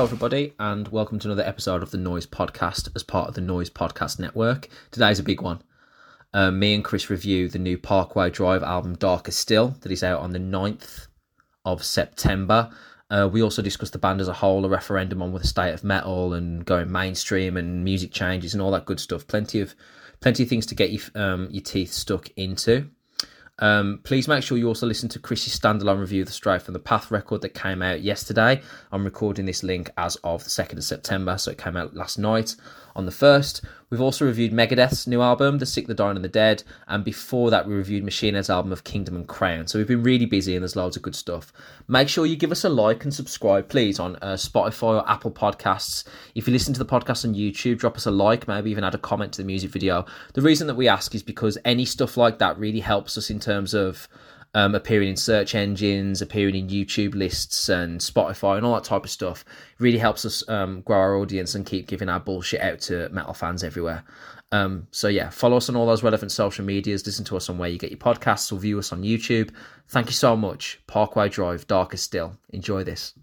Hello, everybody, and welcome to another episode of the Noise Podcast as part of the Noise Podcast Network. Today's a big one. Uh, me and Chris review the new Parkway Drive album Darker Still that is out on the 9th of September. Uh, we also discuss the band as a whole, a referendum on with the state of metal and going mainstream and music changes and all that good stuff. Plenty of plenty of things to get you, um, your teeth stuck into. Um, please make sure you also listen to Chris's standalone review of the Stray from the Path record that came out yesterday. I'm recording this link as of the 2nd of September, so it came out last night on the 1st. We've also reviewed Megadeth's new album, The Sick, the Dying, and the Dead, and before that, we reviewed Machine Head's album of Kingdom and Crown. So we've been really busy and there's loads of good stuff. Make sure you give us a like and subscribe, please, on uh, Spotify or Apple Podcasts. If you listen to the podcast on YouTube, drop us a like, maybe even add a comment to the music video. The reason that we ask is because any stuff like that really helps us in terms of um, appearing in search engines, appearing in YouTube lists and Spotify and all that type of stuff. Really helps us um, grow our audience and keep giving our bullshit out to metal fans everywhere. Um, so yeah, follow us on all those relevant social medias. Listen to us on where you get your podcasts or view us on YouTube. Thank you so much. Parkway Drive, Darker Still. Enjoy this.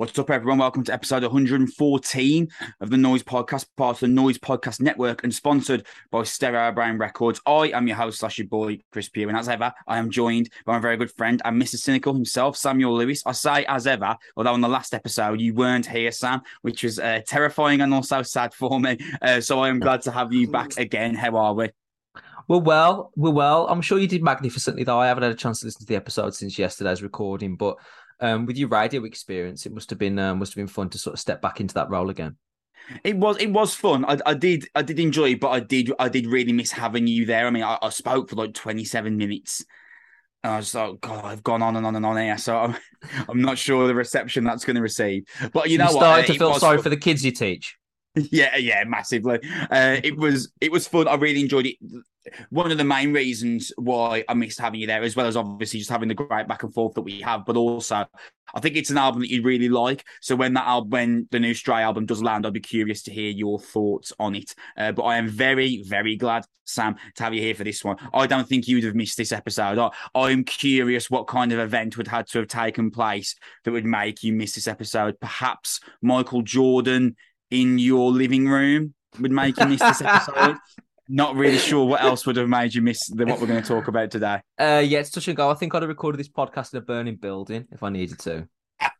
What's up, everyone? Welcome to episode 114 of the Noise Podcast, part of the Noise Podcast Network, and sponsored by Stereo Brain Records. I am your host slash your boy, Chris Pugh, and as ever, I am joined by my very good friend and Mr. Cynical himself, Samuel Lewis. I say as ever, although on the last episode you weren't here, Sam, which was uh, terrifying and also sad for me. Uh, so I am glad to have you back again. How are we? We're well, we're well. I'm sure you did magnificently, though. I haven't had a chance to listen to the episode since yesterday's recording, but um, with your radio experience, it must have been uh, must have been fun to sort of step back into that role again. It was it was fun. I, I did I did enjoy it, but I did I did really miss having you there. I mean, I, I spoke for like twenty seven minutes. And I was like, God, I've gone on and on and on here, so I'm I'm not sure the reception that's going to receive. But you know, you started what? to feel sorry fun. for the kids you teach. Yeah, yeah, massively. Uh, it was it was fun. I really enjoyed it one of the main reasons why I missed having you there, as well as obviously just having the great back and forth that we have, but also I think it's an album that you really like. So when that album, when the new Stray album does land, I'd be curious to hear your thoughts on it. Uh, but I am very, very glad, Sam, to have you here for this one. I don't think you would have missed this episode. I, I'm curious what kind of event would have to have taken place that would make you miss this episode. Perhaps Michael Jordan in your living room would make you miss this episode. Not really sure what else would have made you miss the, what we're going to talk about today. Uh, yeah, it's touch and go. I think I'd have recorded this podcast in a burning building if I needed to.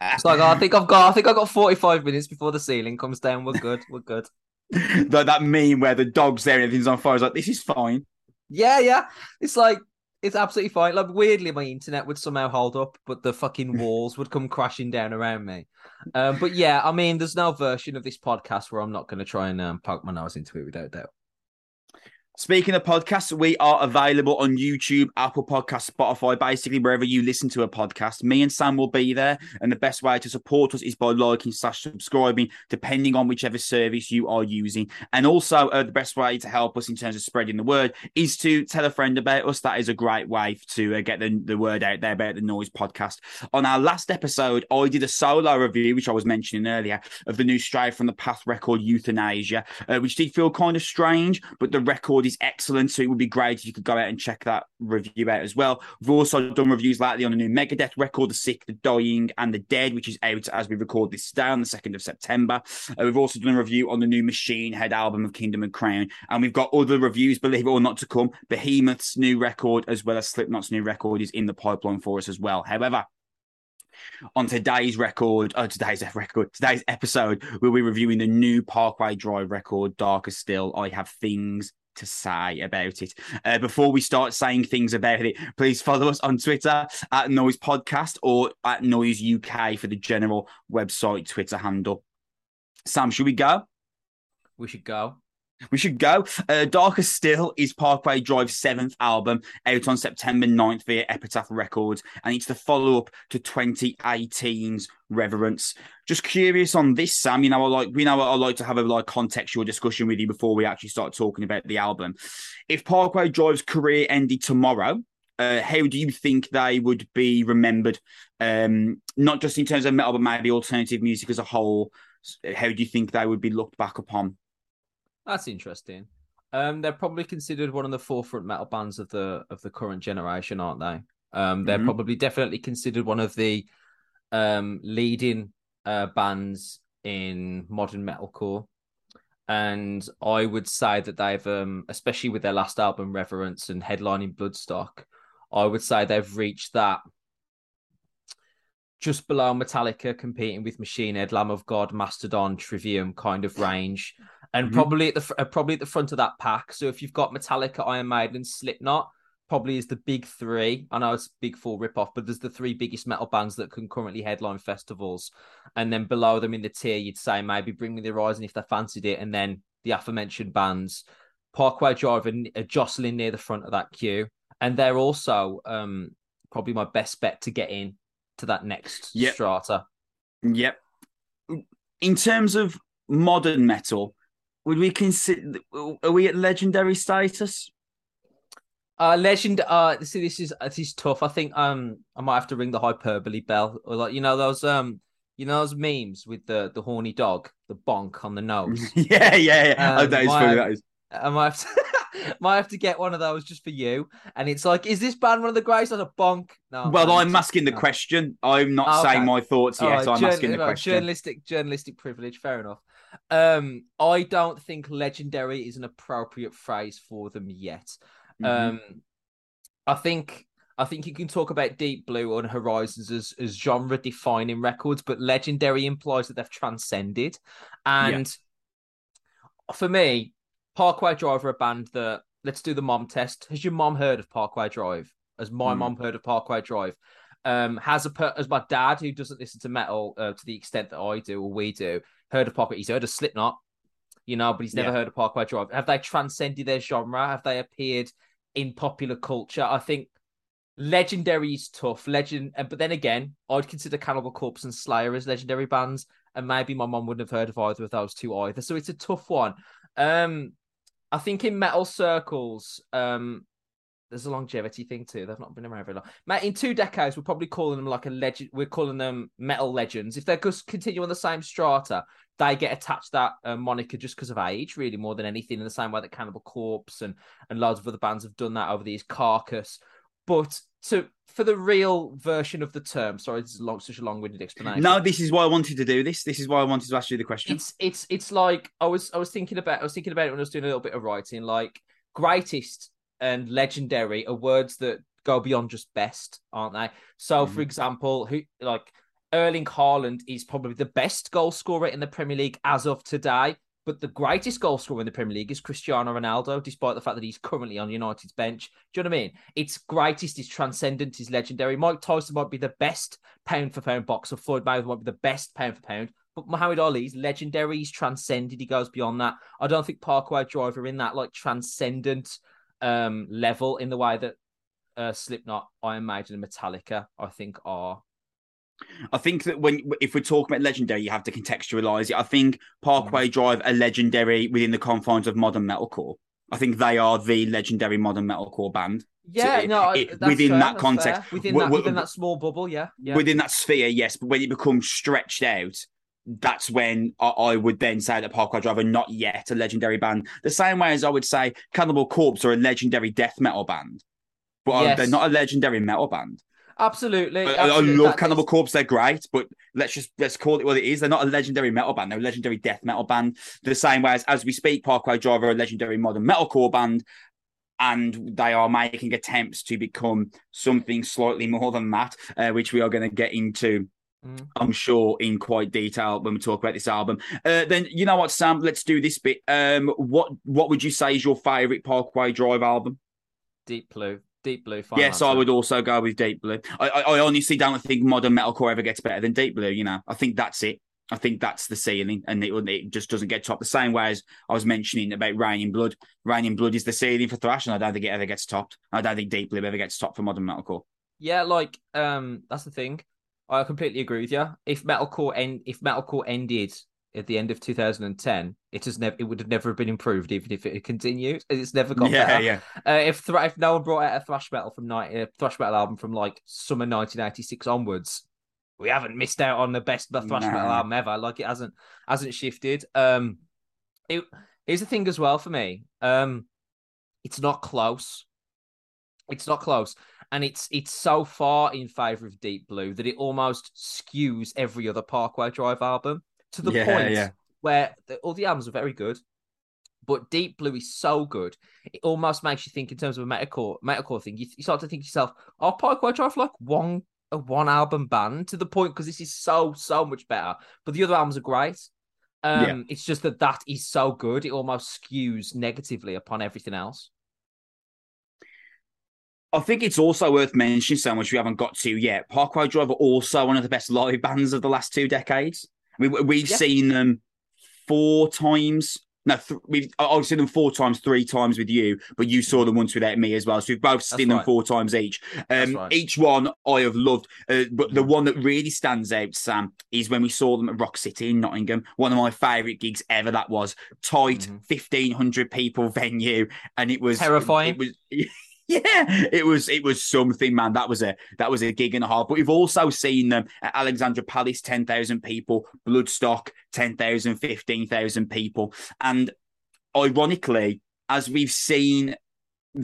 It's like oh, I think I've got I think I've got 45 minutes before the ceiling comes down. We're good. We're good. that, that meme where the dog's there and everything's on fire is like, this is fine. Yeah, yeah. It's like it's absolutely fine. Like weirdly, my internet would somehow hold up, but the fucking walls would come crashing down around me. Um, but yeah, I mean, there's no version of this podcast where I'm not going to try and um, poke my nose into it without doubt. Speaking of podcasts, we are available on YouTube, Apple Podcasts, Spotify, basically wherever you listen to a podcast. Me and Sam will be there. And the best way to support us is by liking slash subscribing, depending on whichever service you are using. And also, uh, the best way to help us in terms of spreading the word is to tell a friend about us. That is a great way to uh, get the, the word out there about the Noise podcast. On our last episode, I did a solo review, which I was mentioning earlier, of the new Stray from the Path record, Euthanasia, uh, which did feel kind of strange, but the record is excellent. So it would be great if you could go out and check that review out as well. We've also done reviews lately on the new Megadeth record, The Sick, The Dying, and The Dead, which is out as we record this today on the 2nd of September. Uh, we've also done a review on the new Machine Head album of Kingdom and Crown. And we've got other reviews, believe it or not, to come. Behemoth's new record, as well as Slipknot's new record, is in the pipeline for us as well. However, on today's record, oh, today's record, today's episode, we'll be reviewing the new Parkway Drive record, Darker Still. I have things to say about it. Uh, before we start saying things about it, please follow us on Twitter at Noise Podcast or at Noise UK for the general website Twitter handle. Sam, should we go? We should go. We should go. Uh, Darker Still is Parkway Drive's seventh album, out on September 9th via Epitaph Records, and it's the follow up to 2018's Reverence. Just curious on this, Sam. You know, I like we know I like to have a like contextual discussion with you before we actually start talking about the album. If Parkway Drive's career ended tomorrow, uh, how do you think they would be remembered? Um, not just in terms of metal, but maybe alternative music as a whole. How do you think they would be looked back upon? That's interesting. Um, they're probably considered one of the forefront metal bands of the of the current generation, aren't they? Um, they're Mhm. probably definitely considered one of the um, leading uh, bands in modern metalcore. And I would say that they've, um, especially with their last album, Reverence, and headlining Bloodstock, I would say they've reached that just below Metallica, competing with Machine Head, Lamb of God, Mastodon, Trivium kind of range, and Mhm. probably at the uh, probably at the front of that pack. So if you've got Metallica, Iron Maiden, Slipknot, probably is the big three. I know it's big four rip off, but there's the three biggest metal bands that can currently headline festivals. And then below them in the tier, you'd say maybe Bring Me the Horizon if they fancied it, and then the aforementioned bands, Parkway Drive and jostling near the front of that queue. And they're also um, probably my best bet to get in to that next Yep. strata. Yep. In terms of modern metal, would we consider are we at legendary status? Uh, legend. Uh, see, this is this is tough. I think um, I might have to ring the hyperbole bell, or like you know those um, you know those memes with the the horny dog, the bonk on the nose. yeah, yeah, yeah. oh, Um, that is funny. That is. I might have to, might have to get one of those just for you. And it's like, is this band one of the greatest? As a bonk. No. Well, man, I'm asking the question. I'm not Oh, saying okay. my thoughts yet. right, I'm asking the question. Journalistic, journalistic privilege. Fair enough. Um, I don't think legendary is an appropriate phrase for them yet. Mhm. Um, I think I think you can talk about Deep Blue and Horizons as, as genre defining records, but legendary implies that they've transcended. And for me, Parkway Drive are a band that let's do the mom test. Has your mom heard of Parkway Drive? Has my Hmm. mom heard of Parkway Drive? Um, has a per- has my dad who doesn't listen to metal uh, to the extent that I do or we do heard of Parkway? He's heard of Slipknot, you know, but he's never Yeah. heard of Parkway Drive. Have they transcended their genre? Have they appeared in popular culture? I think legendary is tough. Legend, and but then again, I'd consider Cannibal Corpse and Slayer as legendary bands, and maybe my mom wouldn't have heard of either of those two either. So it's a tough one. Um, I think in metal circles, um, there's a longevity thing too. They've not been around very long. Matt, in two decades, we're probably calling them like a legend. We're calling them metal legends. If they just continue on the same strata, they get attached that uh, moniker just because of age, really more than anything. In the same way that Cannibal Corpse and and loads of other bands have done that over these Carcass. But to for the real version of the term, sorry, this is long, such a long-winded explanation. No, this is why I wanted to do this. This is why I wanted to ask you the question. it's it's it's like I was I was thinking about I was thinking about it when I was doing a little bit of writing. Like greatest and legendary are words that go beyond just best, aren't they? So, for Mhm. example, who like Erling Haaland is probably the best goal scorer in the Premier League as of today. But the greatest goal scorer in the Premier League is Cristiano Ronaldo, despite the fact that he's currently on United's bench. Do you know what I mean? It's greatest, it's transcendent, it's legendary. Mike Tyson might be the best pound for pound boxer. Floyd Mayweather might be the best pound for pound. But Muhammad Ali's legendary, he's transcended, he goes beyond that. I don't think Parkway Driver in that like transcendent um level in the way that uh Slipknot, Iron Maiden, and Metallica, I think, are. I think that when if we're talking about legendary, you have to contextualize it. I think Parkway Drive are legendary within the confines of modern metalcore. I think they are the legendary modern metalcore band. Yeah, it- no, it- within fair, that context, within w- that w- within that small bubble, yeah, yeah. Within that sphere, yes, but when it becomes stretched out, that's when I, I would then say that Parkway Drive are not yet a legendary band. The same way as I would say Cannibal Corpse are a legendary death metal band, but uh, Yes. they're not a legendary metal band. absolutely. I, I love That Cannibal is- Corpse; they're great, but let's just let's call it what it is. They're not a legendary metal band; they're a legendary death metal band. The same way as as we speak, Parkway Driver, are a legendary modern metalcore band, and they are making attempts to become something slightly more than that, uh, which we are going to get into. Mm. I'm sure in quite detail when we talk about this album. Uh, then you know what, Sam? Let's do this bit. Um, what what would you say is your favorite Parkway Drive album? Deep Blue, Deep Blue. Yes, I would also go with Deep Blue. I, I, I honestly don't think modern metalcore ever gets better than Deep Blue. You know, I think that's it. I think that's the ceiling, and it, it just doesn't get topped. The same way as I was mentioning about Reign in Blood. Reign in Blood is the ceiling for thrash, and I don't think it ever gets topped. I don't think Deep Blue ever gets topped for modern metalcore. Yeah, like um, that's the thing. I completely agree with you. If metalcore end, if metalcore ended at the end of 2010, it has never, it would have never been improved, even if it had continued. It's never got yeah, better. yeah. Uh, if thra- if no one brought out a thrash metal from night uh, thrash metal album from like summer 1986 onwards, we haven't missed out on the best thrash metal album ever. Like it hasn't hasn't shifted. Um, it, here's the thing as well for me. Um, it's not close. It's not close. And it's it's so far in favor of Deep Blue that it almost skews every other Parkway Drive album to the Yeah, point yeah. where the, all the albums are very good, but Deep Blue is so good it almost makes you think in terms of a metalcore metalcore thing. You, you start to think to yourself, "Oh, Parkway Drive like one a one album band?" To the point because this is so so much better, but the other albums are great. Um, Yeah. it's just that that is so good, it almost skews negatively upon everything else. I think it's also worth mentioning so much we haven't got to yet. Parkway Drive are also one of the best live bands of the last two decades. We, we've Yeah. seen them four times. No, th- we've I've seen them four times, three times with you, but you saw them once without me as well. So we've both seen them four times each. Um, right. Each one I have loved, uh, but the one that really stands out, Sam, is when we saw them at Rock City in Nottingham. One of my favourite gigs ever. That was tight, Mhm. fifteen hundred people venue, and it was Terrifying. It was. Yeah, it was it was something, man. That was a that was a gig and a half. But we've also seen them at Alexandra Palace, ten thousand people, Bloodstock, 10,000, 15,000 people, and ironically, as we've seen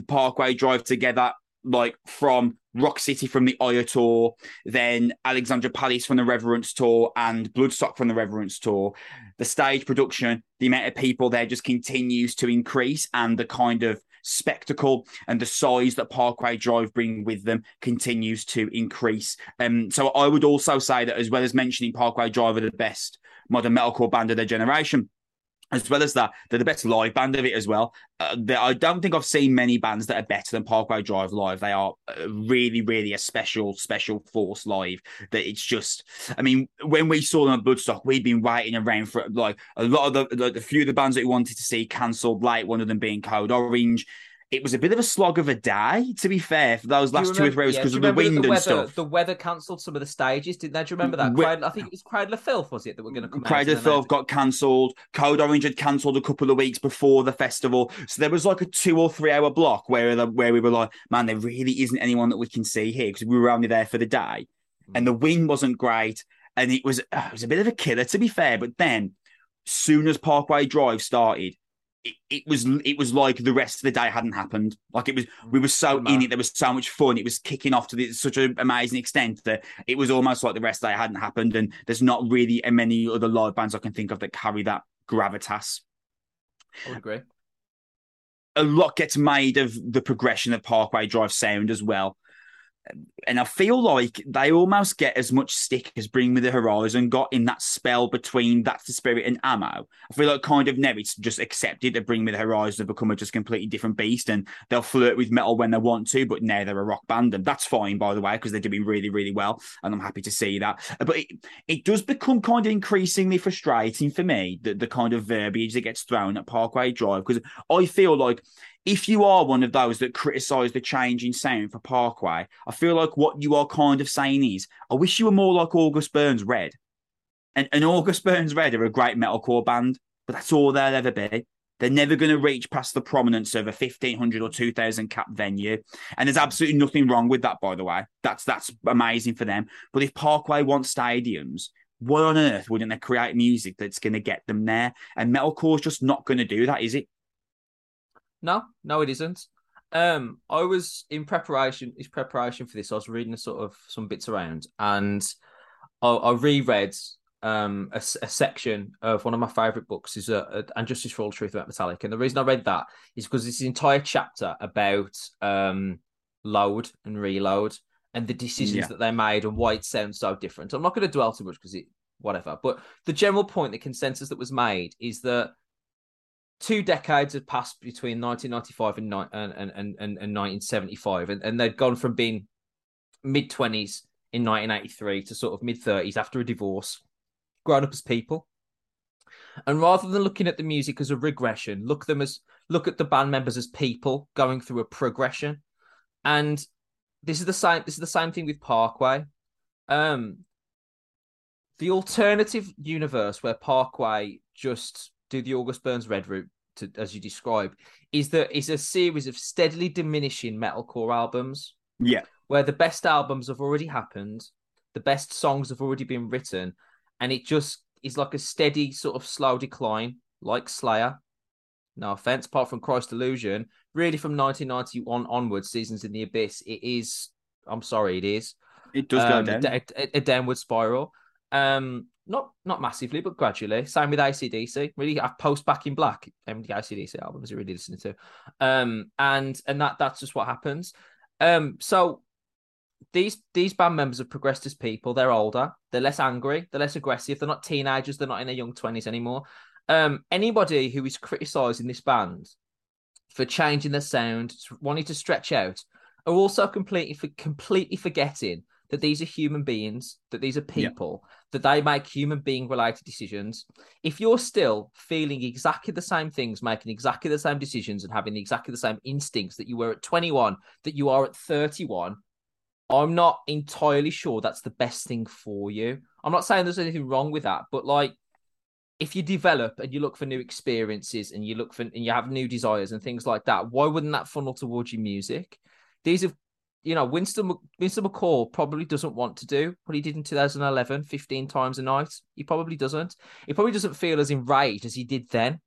Parkway Drive together, like from Rock City from the Ire tour, then Alexandra Palace from the Reverence tour, and Bloodstock from the Reverence tour. The stage production, the amount of people there just continues to increase, and the kind of spectacle and the size that Parkway Drive bring with them continues to increase. Um, so I would also say that as well as mentioning Parkway Drive are the best modern metalcore band of their generation, as well as that, they're the best live band of it as well. Uh, I don't think I've seen many bands that are better than Parkway Drive live. They are uh, really, really a special, special force live. That it's just, I mean, when we saw them at Bloodstock, we'd been waiting around for like a lot of the, like, a few of the bands that we wanted to see cancelled late. One of them being Code Orange. It was a bit of a slog of a day, to be fair, for those last two or three hours because do of the remember wind and weather, stuff. The weather cancelled some of the stages, didn't they? Do you remember that? We- Cradle, I think it was Cradle of Filth, was it, that we were going to come and of Filth got cancelled. Code Orange had cancelled a couple of weeks before the festival, so there was like a two or three hour block where the, where we were like, man, there really isn't anyone that we can see here because we were only there for the day, and the wind wasn't great, and it was uh, it was a bit of a killer to be fair. But then, soon as Parkway Drive started. It, it was it was like the rest of the day hadn't happened. Like it was, we were so in it. There was so much fun. It was kicking off to the, such an amazing extent that it was almost like the rest of the day hadn't happened. And there's not really many other live bands I can think of that carry that gravitas. I would agree. A lot gets made of the progression of Parkway Drive sound as well. And I feel like they almost get as much stick as Bring Me the Horizon got in that spell between That's the Spirit and Ammo. I feel like kind of now it's just accepted that Bring Me the Horizon have become a just completely different beast and they'll flirt with metal when they want to, but now they're a rock band. And that's fine, by the way, because they're doing really, really well. And I'm happy to see that. But it, it does become kind of increasingly frustrating for me, the, the kind of verbiage that gets thrown at Parkway Drive, because I feel like if you are one of those that criticize the change in sound for Parkway, I feel like what you are kind of saying is, I wish you were more like August Burns Red. And, and August Burns Red are a great metalcore band, but that's all they'll ever be. They're never going to reach past the prominence of a 1500 or 2000 cap venue. And there's absolutely nothing wrong with that, by the way. That's that's amazing for them. But if Parkway wants stadiums, why on earth wouldn't they create music that's going to get them there? And metalcore's just not going to do that, is it? No, no, it isn't. Um, I was in preparation. Is preparation for this? I was reading a sort of some bits around, and I, I reread um a section of one of my favorite books is a, a and justice for all truth about Metallica and the reason i read that is because this entire chapter about um load and reload and the decisions Yeah. that they made and why it sounds so different i'm not going to dwell too much because it whatever but the general point the consensus that was made is that two decades had passed between 1995 and and and and, and, and 1975 and, and they'd gone from being mid 20s in 1983 to sort of mid 30s after a divorce grown up as people. And rather than looking at the music as a regression look them as look at the band members as people going through a progression. And this is the same this is the same thing with parkway. Um the alternative universe where parkway just do the august burns red route to, as you describe is that is a series of steadily diminishing metalcore albums Yeah. where the best albums have already happened, the best songs have already been written, and it just is like a steady sort of slow decline, like Slayer. No offense, apart from Christ Illusion, really from 1991 onwards, Seasons in the Abyss, it is I'm sorry, it is. It does um, go down. A, a, a, downward spiral. Um, not not massively, but gradually. Same with ACDC. Really, I post back in black. Um, the ACDC albums are really listening to. Um, and and that that's just what happens. Um, so these these band members have progressed as people. They're older. They're less angry. They're less aggressive. They're not teenagers. They're not in their young twenties anymore. Um, anybody who is criticizing this band for changing their sound, wanting to stretch out, are also completely for, completely forgetting that these are human beings, that these are people, yeah. that they make human being related decisions. If you're still feeling exactly the same things, making exactly the same decisions, and having exactly the same instincts that you were at 21, that you are at 31, I'm not entirely sure that's the best thing for you. I'm not saying there's anything wrong with that, but like if you develop and you look for new experiences and you look for and you have new desires and things like that, why wouldn't that funnel towards your music? These have, you know, Winston Winston McCall probably doesn't want to do what he did in 2011, 15 times a night. He probably doesn't. He probably doesn't feel as enraged as he did then.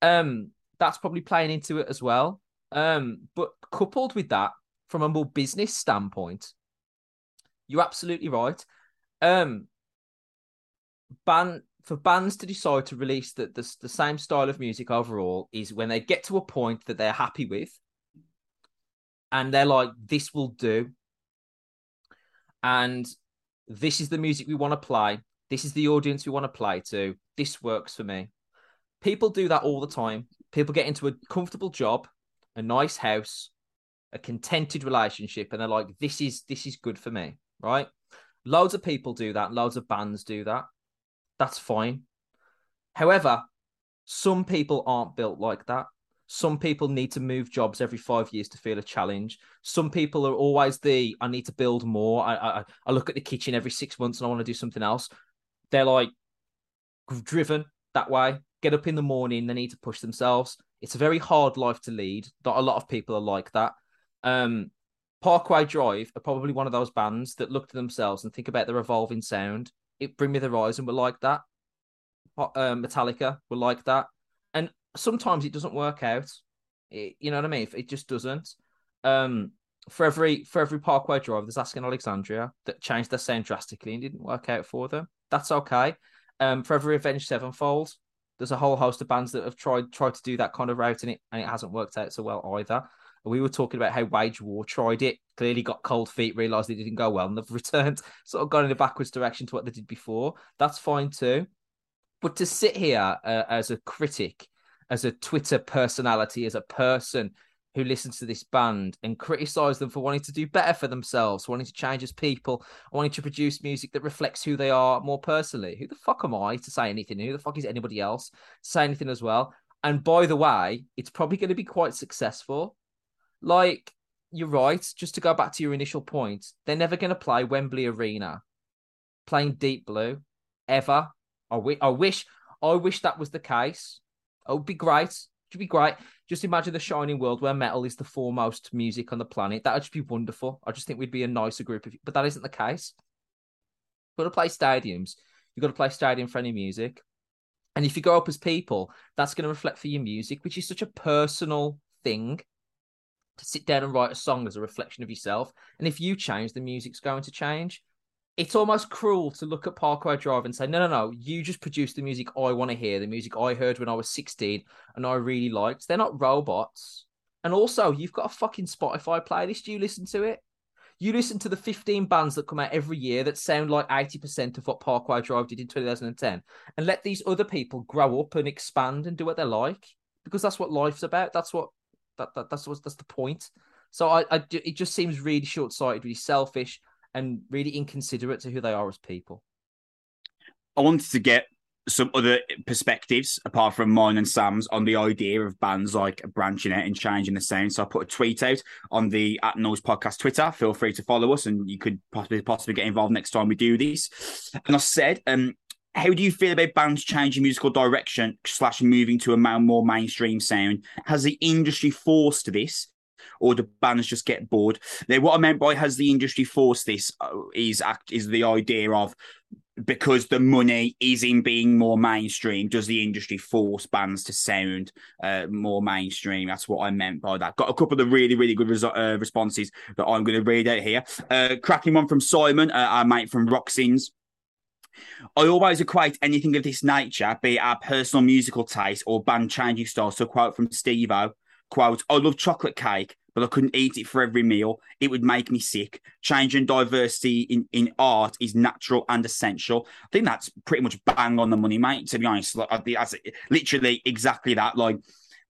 Um, that's probably playing into it as well. Um, but coupled with that, from a more business standpoint, you're absolutely right. Um, ban for bands to decide to release the, the, the same style of music overall is when they get to a point that they're happy with and they're like this will do. And this is the music we want to play. This is the audience we want to play to. This works for me. People do that all the time. People get into a comfortable job a nice house a contented relationship and they're like this is this is good for me right? Loads of people do that. Loads of bands do that. That's fine. However, some people aren't built like that. Some people need to move jobs every five years to feel a challenge. Some people are always the I need to build more. I I, I look at the kitchen every six months and I want to do something else. They're like driven that way. Get up in the morning. They need to push themselves. It's a very hard life to lead. Not a lot of people are like that. Um, Parkway Drive are probably one of those bands that look to themselves and think about their evolving sound it Bring Me the Horizon were like that. Um, Metallica were like that, and sometimes it doesn't work out. It, you know what I mean? It just doesn't. Um, for every for every Parkway Drive, there's Asking Alexandria that changed their sound drastically and didn't work out for them. That's okay. Um, for every Avenged Sevenfold, there's a whole host of bands that have tried tried to do that kind of route and it and it hasn't worked out so well either. We were talking about how Wage War tried it, clearly got cold feet, realised it didn't go well, and they've returned, sort of gone in a backwards direction to what they did before. That's fine too. But to sit here uh, as a critic, as a Twitter personality, as a person who listens to this band and criticize them for wanting to do better for themselves, wanting to change as people, wanting to produce music that reflects who they are more personally. Who the fuck am I to say anything? Who the fuck is anybody else to say anything as well? And by the way, it's probably going to be quite successful like, you're right. Just to go back to your initial point, they're never going to play Wembley Arena playing Deep Blue ever. I, wish, I wish that was the case. Oh, it would be great. It would be great. Just imagine the shining world where metal is the foremost music on the planet. That would just be wonderful. I just think we'd be a nicer group of, but that isn't the case. You've got to play stadiums. You've got to play stadium friendly music. And if you go up as people, that's going to reflect for your music, which is such a personal thing to sit down and write a song as a reflection of yourself. And if you change, the music's going to change. It's almost cruel to look at Parkway Drive and say, no, no, no, you just produce the music I want to hear, the music I heard when I was 16 and I really liked. They're not robots. And also, you've got a fucking Spotify playlist. You listen to it. You listen to the 15 bands that come out every year that sound like 80% of what Parkway Drive did in 2010 and let these other people grow up and expand and do what they like because that's what life's about. That's what that, that that's what that's the point. So I, I it just seems really short sighted, really selfish, and really inconsiderate to who they are as people. I wanted to get some other perspectives apart from mine and Sam's on the idea of bands like branching out and changing the sound. So I put a tweet out on the at Noise Podcast Twitter. Feel free to follow us, and you could possibly possibly get involved next time we do this. And I said, um, how do you feel about bands changing musical direction slash moving to a more mainstream sound? Has the industry forced this, or do bands just get bored? Now, what I meant by has the industry forced this uh, is act is the idea of because the money is in being more mainstream, does the industry force bands to sound uh, more mainstream? That's what I meant by that. Got a couple of really, really good resu- uh, responses that I'm going to read out here. Uh, cracking one from Simon, uh, our mate from Roxins. I always equate anything of this nature, be it our personal musical taste or band changing styles, to a quote from Steve O. Quote, I love chocolate cake, but I couldn't eat it for every meal. It would make me sick. Change and diversity in, in art is natural and essential. I think that's pretty much bang on the money, mate. To be honest, like, I that's literally exactly that. Like,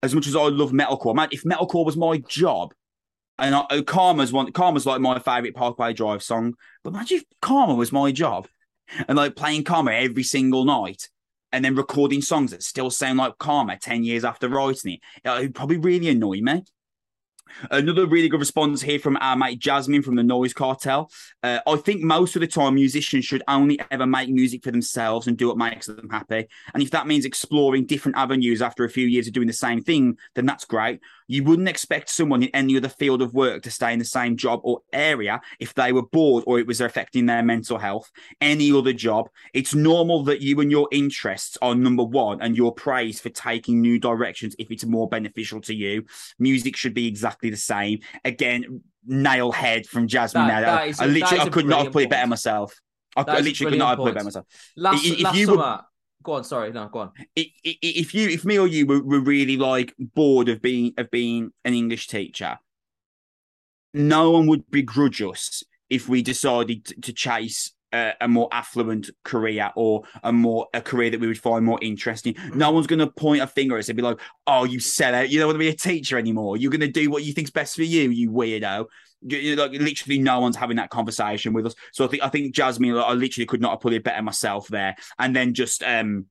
as much as I love metalcore, man, if metalcore was my job, and I, Karma's one, Karma's like my favorite Parkway Drive song. But imagine if Karma was my job, and like playing Karma every single night and then recording songs that still sound like Karma 10 years after writing it. It would probably really annoy me. Another really good response here from our mate Jasmine from the Noise Cartel. Uh, I think most of the time musicians should only ever make music for themselves and do what makes them happy. And if that means exploring different avenues after a few years of doing the same thing, then that's great. You wouldn't expect someone in any other field of work to stay in the same job or area if they were bored or it was affecting their mental health. Any other job, it's normal that you and your interests are number one and you're praised for taking new directions if it's more beneficial to you. Music should be exactly the same. Again, nail head from Jasmine. That- that is I literally, I could not have put it better myself. I, I literally could not have put it better myself. Last, If last you were- summer. Go on, sorry, no, go on. If you if me or you were, were really like bored of being of being an English teacher, no one would begrudge us if we decided to chase a, a more affluent career or a more a career that we would find more interesting. No one's going to point a finger at us and be like, "Oh, you sell out. You don't want to be a teacher anymore. You're going to do what you think's best for you, you weirdo." Like literally, no one's having that conversation with us. So I think I think Jasmine, I literally could not have put it better myself there. And then just um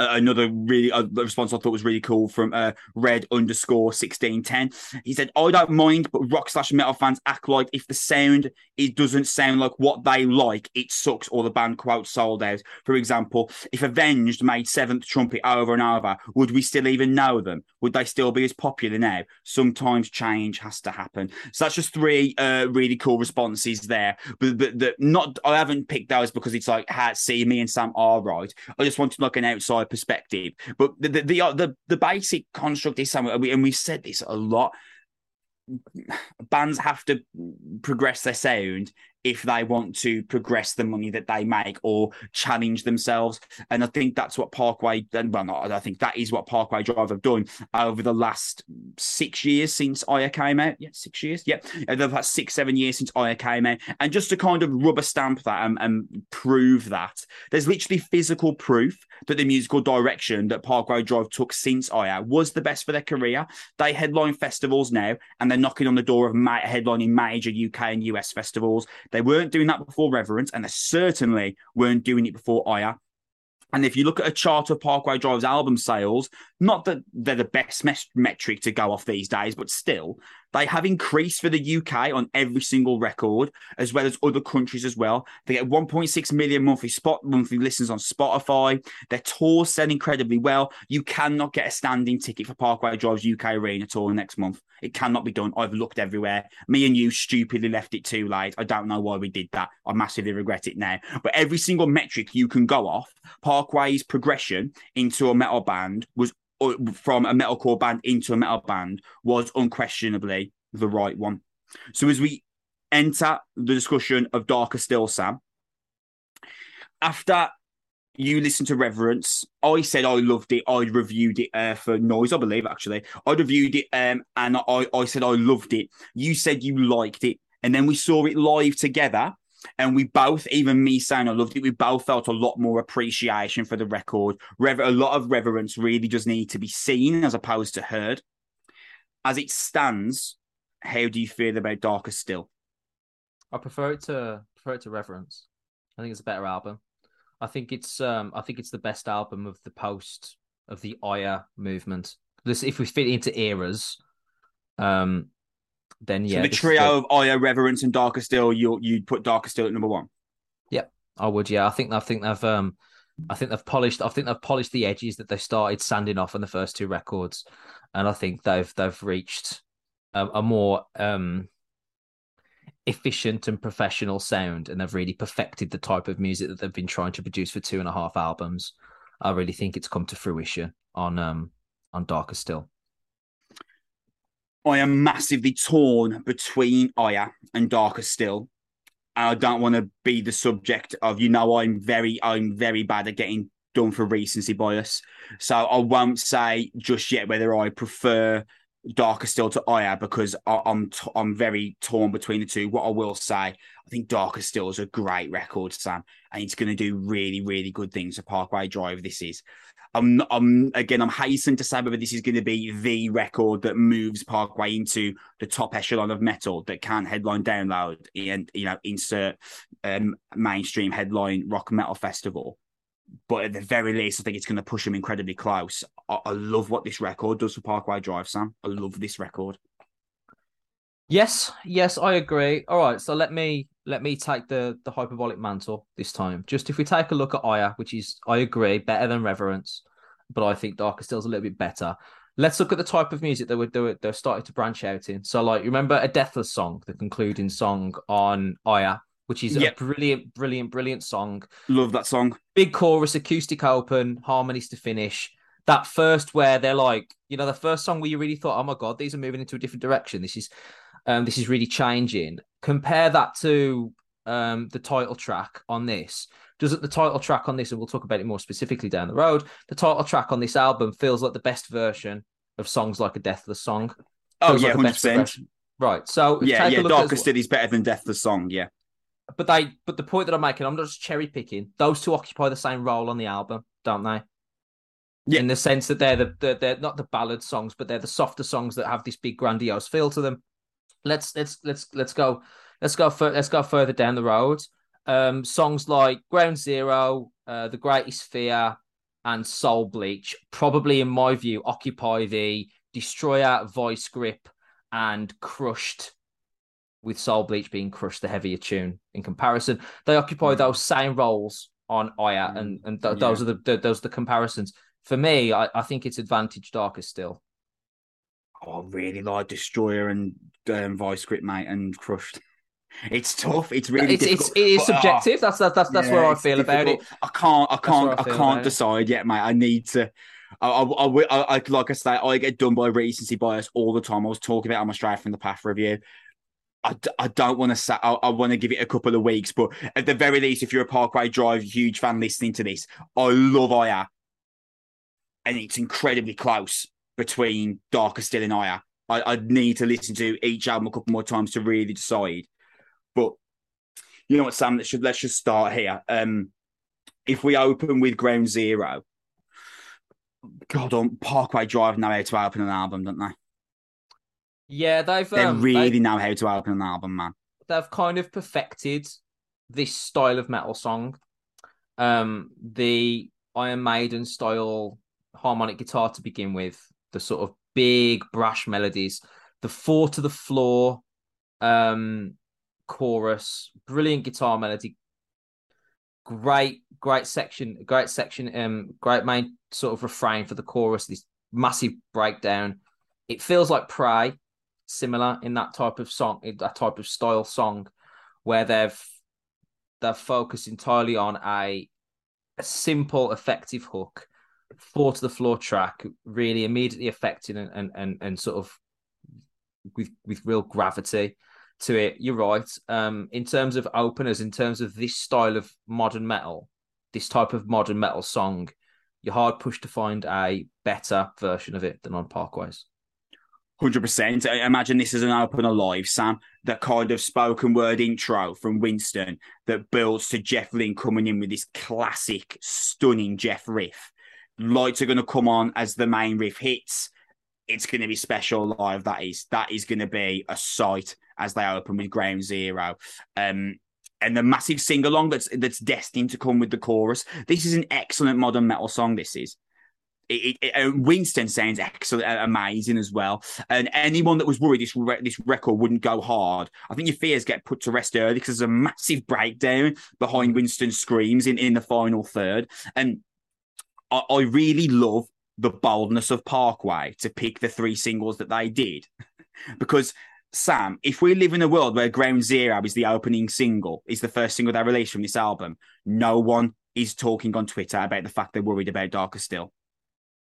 another really uh, response I thought was really cool from uh, red underscore sixteen ten. He said, "I don't mind, but rock slash metal fans act like if the sound it doesn't sound like what they like, it sucks, or the band quote sold out. For example, if Avenged made Seventh Trumpet over and over, would we still even know them? Would they still be as popular now? Sometimes change has to happen. So that's just three uh, really cool responses there. But, but the, not I haven't picked those because it's like, see, me and Sam are right. I just wanted like an outside perspective. But the the the, uh, the, the basic construct is we- and we've said this a lot. Bands have to progress their sound if they want to progress the money that they make or challenge themselves. And I think that's what Parkway, well, not, I think that is what Parkway Drive have done over the last six years since Ire came out. Yeah, six years. Yeah, over the past six, seven years since Ire came out. And just to kind of rubber stamp that and, and prove that, there's literally physical proof that the musical direction that Parkway Drive took since Ire was the best for their career. They headline festivals now, and they're knocking on the door of headlining major UK and US festivals. They weren't doing that before Reverence, and they certainly weren't doing it before Ire. And if you look at a chart of Parkway Drive's album sales, not that they're the best mes- metric to go off these days, but still, they have increased for the UK on every single record, as well as other countries as well. They get 1.6 million monthly spot monthly listens on Spotify. Their tours sell incredibly well. You cannot get a standing ticket for Parkway Drive's UK arena tour next month. It cannot be done. I've looked everywhere. Me and you stupidly left it too late. I don't know why we did that. I massively regret it now. But every single metric you can go off, Parkway's progression into a metal band was from a metalcore band into a metal band was unquestionably the right one. So as we enter the discussion of Darker Still, Sam, after you listened to Reverence, I said I loved it. I reviewed it uh, for Noise, I believe, actually. I reviewed it um, and I, I said I loved it. You said you liked it. And then we saw it live together. And we both, even me saying I loved it, we both felt a lot more appreciation for the record. Rever- a lot of reverence really does need to be seen as opposed to heard. As it stands, how do you feel about Darker Still? I prefer it to prefer it to Reverence. I think it's a better album. I think it's um I think it's the best album of the post of the Ire movement. This if we fit into eras, um, then yeah, so the trio of Ire, Reverence, and Darker Still, you you'd put Darker Still at number one. Yep, I would, yeah. I think I think they've um I think they've polished I think they've polished the edges that they started sanding off on the first two records. And I think they've they've reached a, a more um efficient and professional sound, and they've really perfected the type of music that they've been trying to produce for two and a half albums. I really think it's come to fruition on um on Darker Still. I am massively torn between Ire and Darker Still. I don't want to be the subject of, you know, I'm very, I'm very bad at getting done for recency bias. So I won't say just yet whether I prefer Darker Still to Ire because I, am t- I'm very torn between the two. What I will say, I think Darker Still is a great record, Sam, and it's going to do really, really good things for Parkway Drive. This is. I'm, I'm again. I'm hastened to say whether this is going to be the record that moves Parkway into the top echelon of metal that can headline download and you know insert um, mainstream headline rock metal festival but at the very least, I think it's going to push them incredibly close. I, I, love what this record does for Parkway Drive, Sam. I love this record. Yes, yes, I agree. All right, so let me let me take the the hyperbolic mantle this time. Just if we take a look at Ire, which is I agree better than Reverence, but I think Darker Still's a little bit better. Let's look at the type of music that we're doing. They're starting to branch out in. So, like, remember a Deathless song, the concluding song on Ire which is yep. a brilliant, brilliant, brilliant song. Love that song. Big chorus, acoustic open, harmonies to finish. That first where they're like, you know, the first song where you really thought, oh my god, these are moving into a different direction. This is, um, this is really changing. Compare that to um the title track on this. Does it the title track on this, and we'll talk about it more specifically down the road. The title track on this album feels like the best version of songs like a Deathless song. Oh yeah, hundred percent. Right. So yeah, yeah, Darker Still is better than Deathless song. Yeah but they but the point that I'm making, I'm not just cherry picking. Those two occupy the same role on the album, don't they? Yeah. In the sense that they're the they're, they're not the ballad songs, but they're the softer songs that have this big grandiose feel to them. Let's let's let's let's go let's go for, let's go further down the road. Um, songs like Ground Zero, uh, The Greatest Fear, and Soul Bleach probably, in my view, occupy the Destroyer, Vice Grip, and Crushed with Soul Bleach being crushed the heavier tune in comparison. They occupy mm. those same roles on Ire, mm. and and th- yeah. those are the, the, those are the comparisons. For me, I, I think it's advantage darker still. Oh, I really like Destroyer and um, Vice Grip, mate, and Crushed. It's tough. It's really it's, difficult. It's, it is but, subjective. Oh, that's that's that's, that's yeah, where I feel about it. I can't. I can't. I, I can't decide yet, mate. I need to. I, I, I, I, like I say, I get done by recency bias all the time. I was talking about on my Stray from the Path review. I, I don't want to say I, I want to give it a couple of weeks, but at the very least, if you're a Parkway Drive huge fan listening to this, I love Ire, and it's incredibly close between Darker Still and Ire. I, I need to listen to each album a couple more times to really decide. But you know what, Sam? Let's just, let's just start here. Um, if we open with Ground Zero, God, on Parkway Drive know how to open an album, don't they? Yeah, they've they um, really know how to open an album, man. They've kind of perfected this style of metal song. Um, the Iron Maiden style harmonic guitar to begin with, the sort of big brash melodies, the four to the floor um chorus, brilliant guitar melody, great, great section, great section, um, great main sort of refrain for the chorus, this massive breakdown. It feels like Prey, similar in that type of song, that type of style song, where they've they're focused entirely on a, a simple, effective hook, four to the floor track, really immediately affecting and, and and and sort of with with real gravity to it. You're right. Um, in terms of openers, in terms of this style of modern metal, this type of modern metal song, you're hard pushed to find a better version of it than on Parkways. Hundred percent. I imagine this is an open alive, Sam. The kind of spoken word intro from Winston that builds to Jeff Ling coming in with this classic, stunning Jeff riff. Lights are going to come on as the main riff hits. It's going to be special live. That is that is going to be a sight as they open with Ground Zero. Um, and the massive sing along that's that's destined to come with the chorus. This is an excellent modern metal song. This is it, it, uh, Winston sounds excellent, uh, amazing as well. And anyone that was worried this re- this record wouldn't go hard, I think your fears get put to rest early because there's a massive breakdown behind Winston's screams in, in the final third. And I, I really love the boldness of Parkway to pick the three singles that they did because Sam, if we live in a world where Ground Zero is the opening single, is the first single they released from this album, no one is talking on Twitter about the fact they're worried about Darker Still.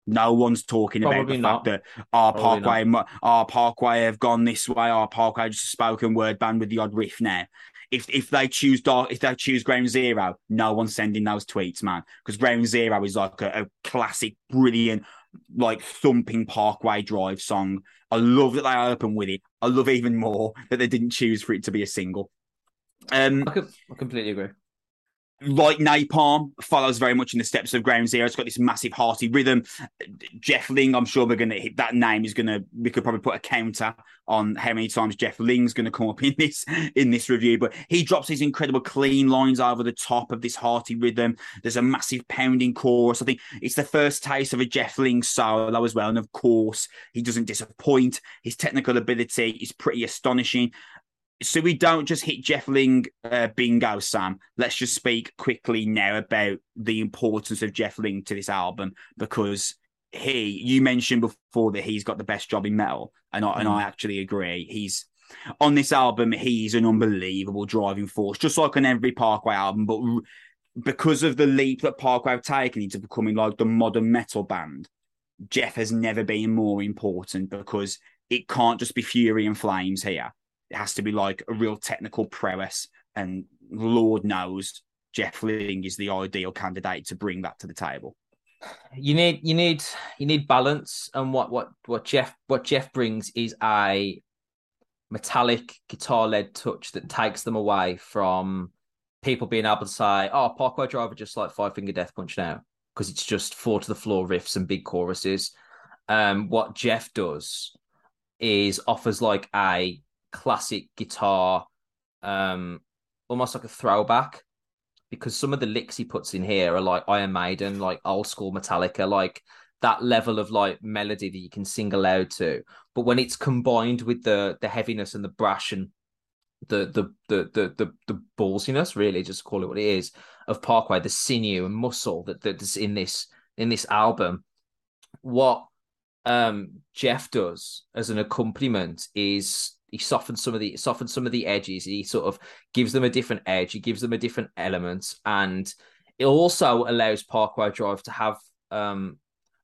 No one's talking Probably about the not. fact that our Probably Parkway, our Parkway have gone this way. Our Parkway just a spoken word band with the odd riff now. If if they choose dark, if they choose Ground Zero, no one's sending those tweets, man, because Ground Zero is like a, a classic, brilliant, like thumping Parkway Drive song. I love that they open with it. I love even more that they didn't choose for it to be a single. Um, I, could, I completely agree. Like Napalm, follows very much in the steps of Ground Zero. It's got this massive hearty rhythm. Jeff Ling, I'm sure we're going to hit that name is going to. We could probably put a counter on how many times Jeff Ling's going to come up in this in this review. But he drops these incredible clean lines over the top of this hearty rhythm. There's a massive pounding chorus. I think it's the first taste of a Jeff Ling solo as well. And of course, he doesn't disappoint. His technical ability is pretty astonishing so we don't just hit Jeff Ling uh, bingo, Sam. Let's just speak quickly now about the importance of Jeff Ling to this album because he, you mentioned before that he's got the best job in metal, and I, and I actually agree. He's on this album, he's an unbelievable driving force, just like on every Parkway album, but r- because of the leap that Parkway have taken into becoming like the modern metal band, Jeff has never been more important because it can't just be Fury and Flames here it has to be like a real technical prowess. And Lord knows Jeff Ling is the ideal candidate to bring that to the table. You need you need you need balance, and what what what Jeff what Jeff brings is a metallic guitar led touch that takes them away from people being able to say, "Oh, Parkway Driver just like Five Finger Death Punch now," because it's just four to the floor riffs and big choruses. Um, what Jeff does is offers like a classic guitar, um, almost like a throwback, because some of the licks he puts in here are like Iron Maiden, like old school Metallica, like that level of like melody that you can sing aloud to. But when it's combined with the the heaviness and the brash and the the the the the, the ballsiness, really, just call it what it is, of Parkway, the sinew and muscle that that's in this in this album. What um Jeff does as an accompaniment is he softens some of the softens some of the edges. He sort of gives them a different edge. He gives them a different element, and it also allows Parkway Drive to have um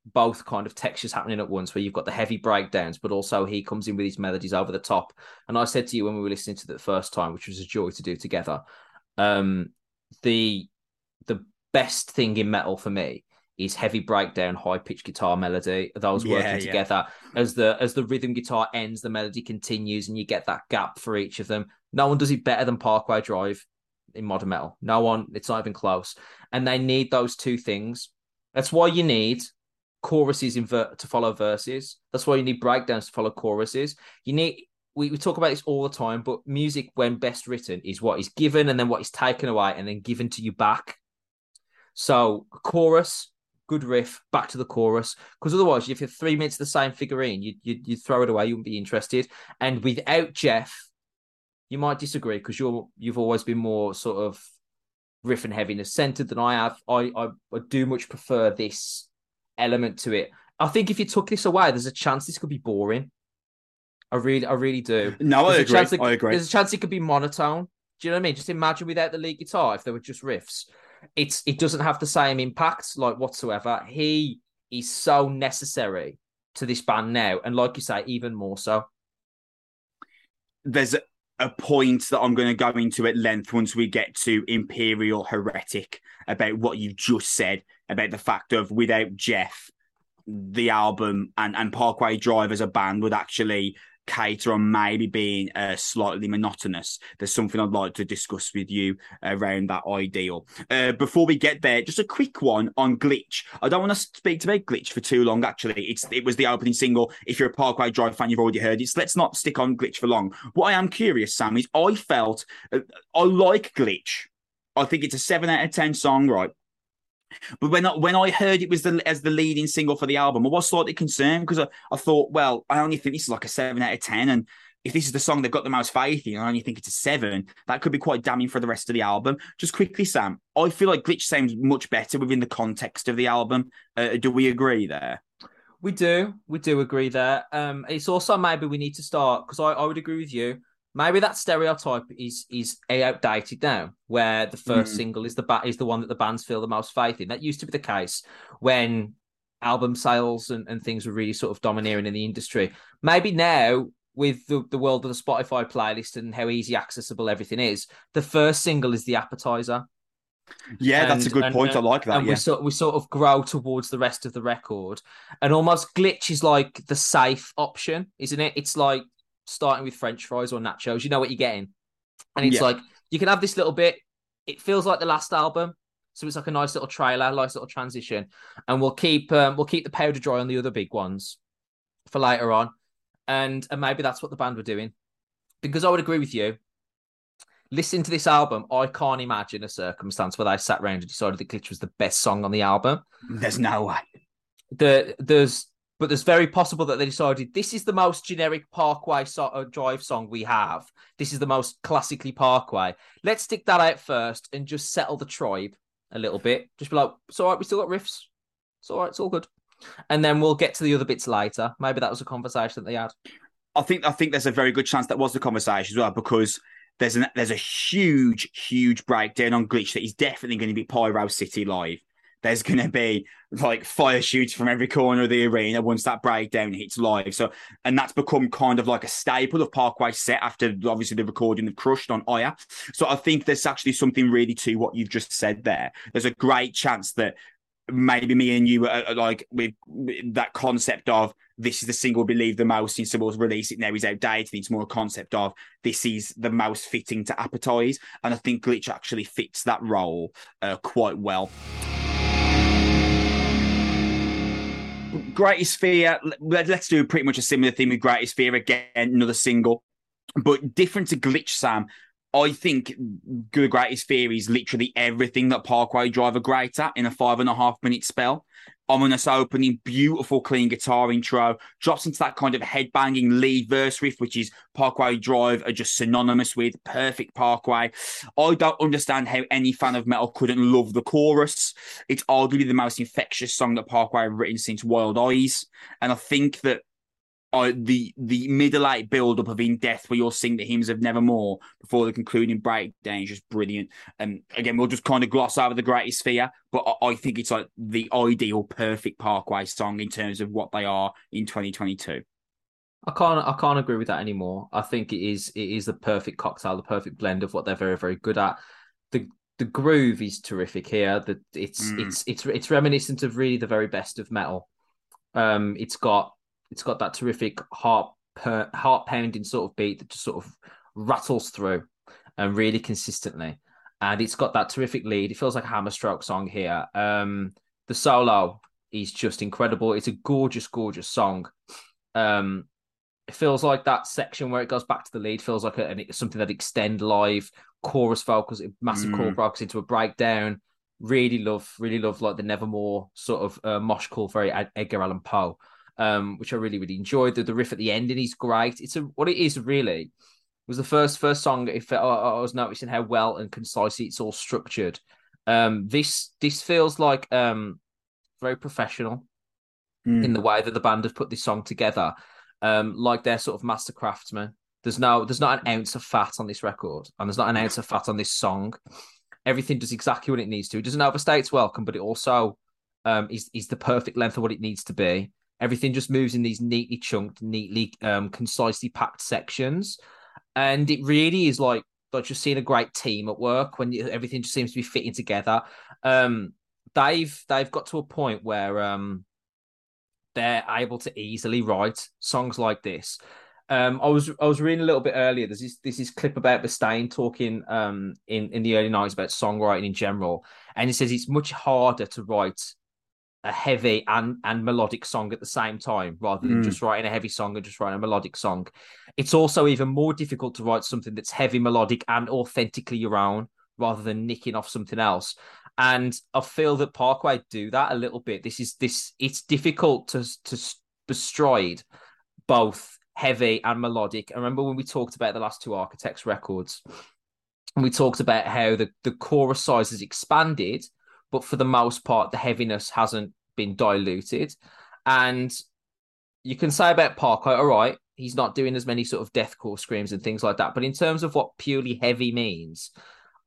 both kind of textures happening at once, where you've got the heavy breakdowns, but also he comes in with his melodies over the top. And I said to you when we were listening to the first time, which was a joy to do together, um, the the best thing in metal for me is heavy breakdown, high pitched guitar melody. Those Yeah, working yeah. together as the as the rhythm guitar ends, the melody continues, and you get that gap for each of them. No one does it better than Parkway Drive in modern metal. No one, it's not even close. And they need those two things. That's why you need choruses in ver- to follow verses. That's why you need breakdowns to follow choruses. You need we, we talk about this all the time, but music when best written is what is given and then what is taken away and then given to you back. So chorus, good riff, back to the chorus. Because otherwise, if you're three minutes of the same figurine, you you you throw it away. You wouldn't be interested. And without Jeff, you might disagree because you're you've always been more sort of riff and heaviness centered than I have. I, I I do much prefer this element to it. I think if you took this away, there's a chance this could be boring. I really, I really do. No, I There's agree. it- I agree. There's a chance it could be monotone. Do you know what I mean? Just imagine without the lead guitar, if there were just riffs, it's it doesn't have the same impact like whatsoever. He is so necessary to this band now, and like you say, even more so. There's a, point that I'm going to go into at length once we get to Imperial Heretic about what you've just said about the fact of without Jeff, the album and, and Parkway Drive as a band would actually cater on maybe being uh, slightly monotonous. There's something I'd like to discuss with you around that ideal. Uh, before we get there, just a quick one on Glitch. I don't want to speak about Glitch for too long. Actually, it's it was the opening single. If you're a Parkway Drive fan, you've already heard it. So let's not stick on Glitch for long. What I am curious, Sam, is I felt uh, I like Glitch. I think it's a seven out of ten song, right? But when I, when I heard it was the as the leading single for the album, I was slightly concerned because I, I thought, well, I only think this is like a seven out of ten, and if this is the song they've got the most faith in, I only think it's a seven. That could be quite damning for the rest of the album. Just quickly, Sam, I feel like Glitch sounds much better within the context of the album. Uh, do we agree there? We do, we do agree there. Um, it's also maybe we need to start because I, I would agree with you. Maybe that stereotype is is outdated now, where the first Mm. single is the ba- is the one that the bands feel the most faith in. That used to be the case when album sales and, and things were really sort of domineering in the industry. Maybe now with the, the world of the Spotify playlist and how easy accessible everything is, the first single is the appetizer. Yeah, that's a good and- point. I like that. and Yeah. we sort we sort of grow towards the rest of the record, and almost glitch is like the safe option, isn't it? It's like starting with French fries or nachos. You know what you're getting, and it's Yeah. like you can have this little bit. It feels like the last album, so it's like a nice little trailer, nice little transition, and we'll keep um, we'll keep the powder dry on the other big ones for later on, and and maybe that's what the band were doing, because I would agree with you. Listening to this album, I can't imagine a circumstance where they sat around and decided that Glitch was the best song on the album. There's no way. The there's but there's very possible that they decided this is the most generic Parkway so- uh, Drive song we have. This is the most classically Parkway. Let's stick that out first and just settle the tribe a little bit. Just be like, it's all right, we still got riffs. It's all right, it's all good. And then we'll get to the other bits later. Maybe that was a conversation that they had. I think I think there's a very good chance that was the conversation as well because there's an there's a huge huge breakdown on glitch that is definitely going to be Pyro City live. There's going to be like fire shoots from every corner of the arena once that breakdown hits live. So and that's become kind of like a staple of Parkway set after obviously the recording of Crushed on Ire. So I think there's actually something really to what you've just said there. There's a great chance that maybe me and you are, are like with, that concept of this is the single believe the most in, so we'll release it now is outdated. It's more a concept of this is the most fitting to appetize. And I think Glitch actually fits that role uh, quite well. Greatest Fear, let- let's do pretty much a similar thing with Greatest Fear again, another single. But different to Glitch Sam, I think the Greatest Fear is literally everything that Parkway Driver great at in a five and a half minute spell. Ominous opening, beautiful clean guitar intro, drops into that kind of headbanging lead verse riff, which is Parkway Drive are just synonymous with perfect Parkway. I don't understand how any fan of metal couldn't love the chorus. It's arguably the most infectious song that Parkway have written since Wild Eyes. And I think that uh, the the middle eight build up of In Death, where you'll sing the hymns of Nevermore before the concluding breakdown, is just brilliant. And again, we'll just kind of gloss over the greatest fear, but I, I think it's like the ideal, perfect Parkway song in terms of what they are in 2022. I can't I can't agree with that anymore. I think it is it is the perfect cocktail, the perfect blend of what they're very very good at. The the groove is terrific here. That it's Mm. it's it's it's reminiscent of really the very best of metal. Um, it's got it's got that terrific heart per, heart pounding sort of beat that just sort of rattles through and really consistently. And it's got that terrific lead. It feels like a hammer stroke song here. Um, the solo is just incredible. It's a gorgeous, gorgeous song. Um, it feels like that section where it goes back to the lead feels like a, an, something that extend live chorus vocals, massive Mm. chorus vocals into a breakdown. Really love, really love like the Nevermore sort of uh, mosh call, very Edgar Allan Poe, um, which I really really enjoyed. The, the riff at the ending is great. It's a what it is really was the first first song. If I, I was noticing how well and concisely it's all structured. Um, this this feels like um very professional Mm. in the way that the band have put this song together. Um, like they're sort of master craftsmen. There's no there's not an ounce of fat on this record, and there's not an ounce of fat on this song. Everything does exactly what it needs to. It doesn't overstay its welcome, but it also um, is is the perfect length of what it needs to be. Everything just moves in these neatly chunked, neatly um, concisely packed sections, and it really is like like just seeing a great team at work when everything just seems to be fitting together. Um, they've they've got to a point where um, they're able to easily write songs like this. Um, I was I was reading a little bit earlier. There's this this is clip about Mustaine talking um in in the early nineties about songwriting in general, and he says it's much harder to write a heavy and and melodic song at the same time rather than Mm. just writing a heavy song and just writing a melodic song. It's also even more difficult to write something that's heavy melodic and authentically your own rather than nicking off something else. And I feel that Parkway do that a little bit. This is this. It's difficult to to bestride both heavy and melodic. I remember when we talked about the last two Architects records, and we talked about how the the chorus size has expanded, but for the most part, the heaviness hasn't been diluted. And you can say about Parkway, all right, he's not doing as many sort of deathcore screams and things like that. But in terms of what purely heavy means,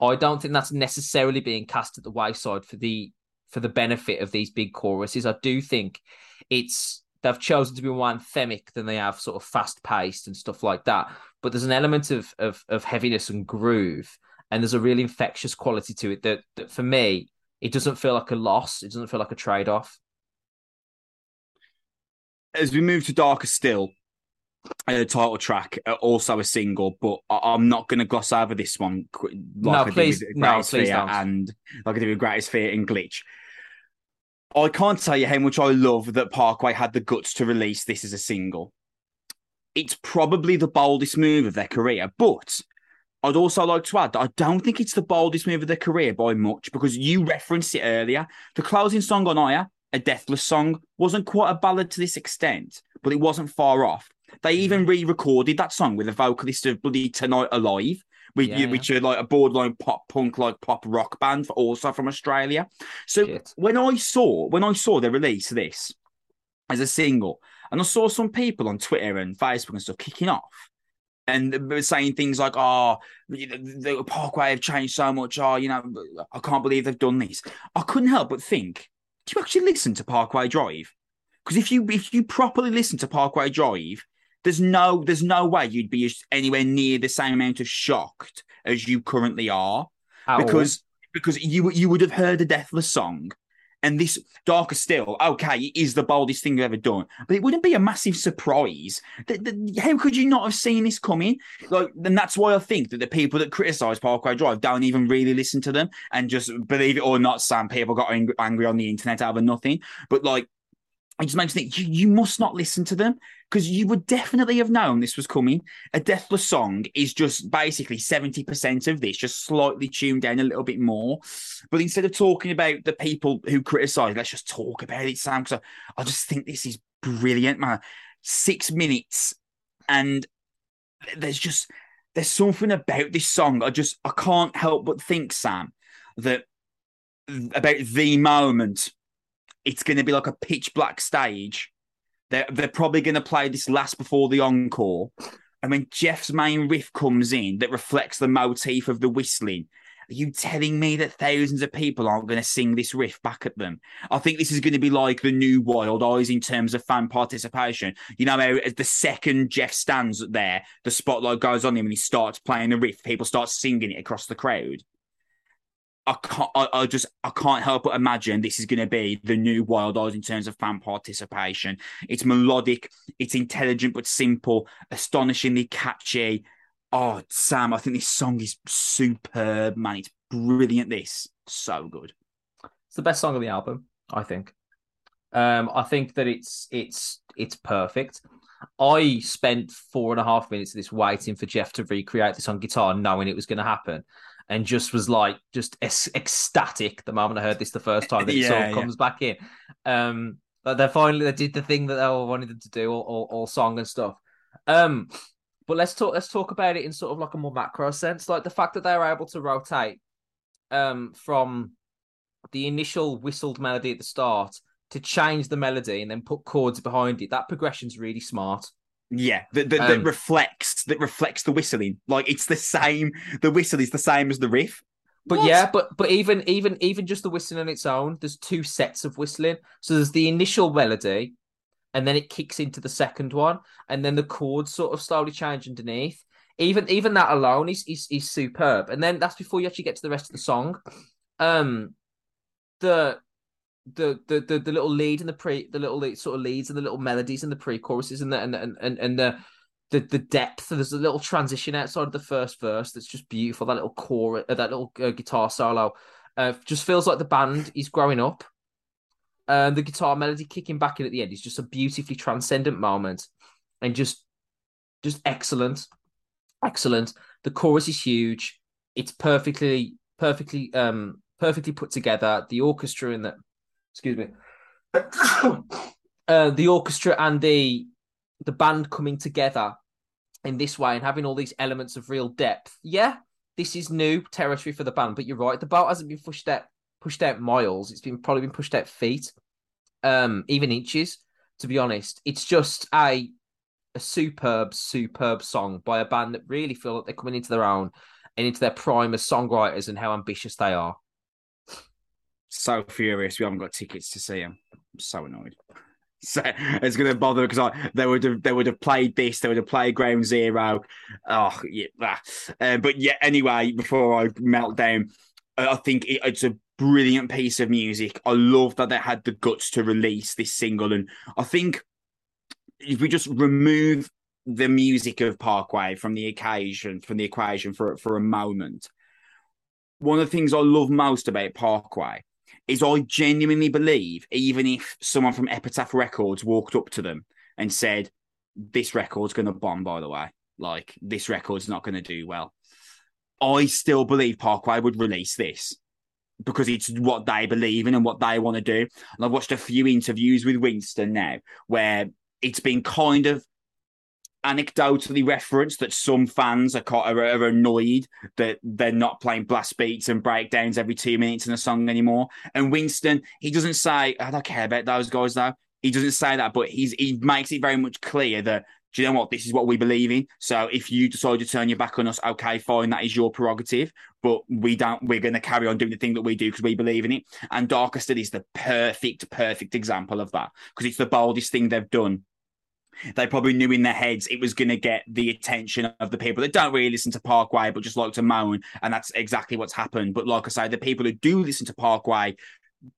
I don't think that's necessarily being cast at the wayside for the for the benefit of these big choruses. I do think it's they've chosen to be more anthemic than they have sort of fast paced and stuff like that. But there's an element of, of of heaviness and groove, and there's a really infectious quality to it that, that for me, it doesn't feel like a loss. It doesn't feel like a trade off. As we move to Darker Still, a uh, title track, uh, also a single, but I- am not going to gloss over this one. Like no, I please, no, please don't. And like I did with Greatest Fear and Glitch. I can't tell you how much I love that Parkway had the guts to release this as a single. It's probably the boldest move of their career, but I'd also like to add that I don't think it's the boldest move of their career by much because you referenced it earlier. The closing song on Ire, a Deathless song, wasn't quite a ballad to this extent, but it wasn't far off. They even mm. re-recorded that song with a vocalist of Bloody Tonight Alive, which, yeah, which are like a borderline pop punk, like pop rock band, also from Australia. So Shit. when I saw when I saw the release of this as a single, and I saw some people on Twitter and Facebook and stuff kicking off. And saying things like, "Oh, the, Parkway have changed so much. Oh, you know, I can't believe they've done this." I couldn't help but think, do you actually listen to Parkway Drive? Because if you if you properly listen to Parkway Drive, there's no there's no way you'd be anywhere near the same amount of shocked as you currently are because because you you would have heard a deathless song and this darker still okay is the boldest thing you've ever done. But it wouldn't be a massive surprise how could you not have seen this coming? Like and that's why i think that the people that criticize parkway drive don't even really listen to them and just believe it or not some people got angry, angry on the internet out of nothing. But like it just makes me think you, you must not listen to them because you would definitely have known this was coming. A Deathless song is just basically 70% of this, just slightly tuned down a little bit more. But instead of talking about the people who criticize, let's just talk about it, Sam, because I, I just think this is brilliant, man. Six minutes, and there's just there's something about this song. I just I can't help but think, Sam, that about the moment it's going to be like a pitch black stage. They're, they're probably going to play this last before the encore. And when Jeff's main riff comes in that reflects the motif of the whistling, are you telling me that thousands of people aren't going to sing this riff back at them? I think this is going to be like the new Wild Eyes in terms of fan participation. You know, the second Jeff stands there, the spotlight goes on him and he starts playing the riff, people start singing it across the crowd. I can't. I, I, just. I can't help but imagine this is going to be the new Wild Eyes in terms of fan participation. It's melodic. It's intelligent but simple. Astonishingly catchy. Oh, Sam, I think this song is superb, man. It's brilliant. This so good. It's the best song of the album, I think. Um, I think that it's it's it's perfect. I spent four and a half minutes of this waiting for Jeff to recreate this on guitar, knowing it was going to happen and just was like just ecstatic the moment I heard this the first time that yeah, it sort of yeah. comes back in. Um, but they finally they did the thing that they all wanted them to do, all, all, all song and stuff. Um, but let's talk let's talk about it in sort of like a more macro sense, like the fact that they were able to rotate um from the initial whistled melody at the start to change the melody and then put chords behind it. That progression's really smart. Yeah, that, that, um, that, reflects that reflects the whistling. Like it's the same. The whistle is the same as the riff. But what? yeah, but but even even even just the whistling on its own, there's two sets of whistling. So there's the initial melody, and then it kicks into the second one, and then the chords sort of slowly change underneath. Even even that alone is is, is superb. And then that's before you actually get to the rest of the song. Um, the the, the the the little lead and the pre the little sort of leads and the little melodies and the pre-choruses and the and and and, and the the the depth. There's a little transition outside of the first verse that's just beautiful. That little core, uh, that little uh, guitar solo, uh, just feels like the band is growing up. And the guitar melody kicking back in at the end is just a beautifully transcendent moment, and just just excellent, excellent. The chorus is huge. It's perfectly perfectly um perfectly put together. The orchestra in the excuse me, uh, the orchestra and the the band coming together in this way and having all these elements of real depth. Yeah, this is new territory for the band, but you're right. The boat hasn't been pushed out pushed out miles. It's been probably been pushed out feet, um, even inches. To be honest, it's just a a superb, superb song by a band that really feel like they're coming into their own and into their prime as songwriters and how ambitious they are. So furious we haven't got tickets to see them. I'm so annoyed. So it's going to bother because I, they would have they would have played this, they would have played Ground Zero. Oh yeah, uh, but yeah. Anyway, before I melt down, I think it, it's a brilliant piece of music. I love that they had the guts to release this single, and I think if we just remove the music of Parkway from the occasion, from the equation for for a moment, one of the things I love most about Parkway is I genuinely believe, even if someone from Epitaph Records walked up to them and said, "This record's going to bomb," by the way, like this record's not going to do well, I still believe Parkway would release this because it's what they believe in and what they want to do. And I've watched a few interviews with Winston now where it's been kind of anecdotally referenced that some fans are, are, are annoyed that they're not playing blast beats and breakdowns every two minutes in a song anymore. And Winston, he doesn't say, I don't care about those guys though. He doesn't say that, but he's he makes it very much clear that do you know what? This is what we believe in. So if you decide to turn your back on us, okay, fine, that is your prerogative. But we don't. We're going to carry on doing the thing that we do because we believe in it. And Darker Still is the perfect, perfect example of that because it's the boldest thing they've done. They probably knew in their heads it was going to get the attention of the people that don't really listen to Parkway but just like to moan, and that's exactly what's happened. But like I say, the people who do listen to Parkway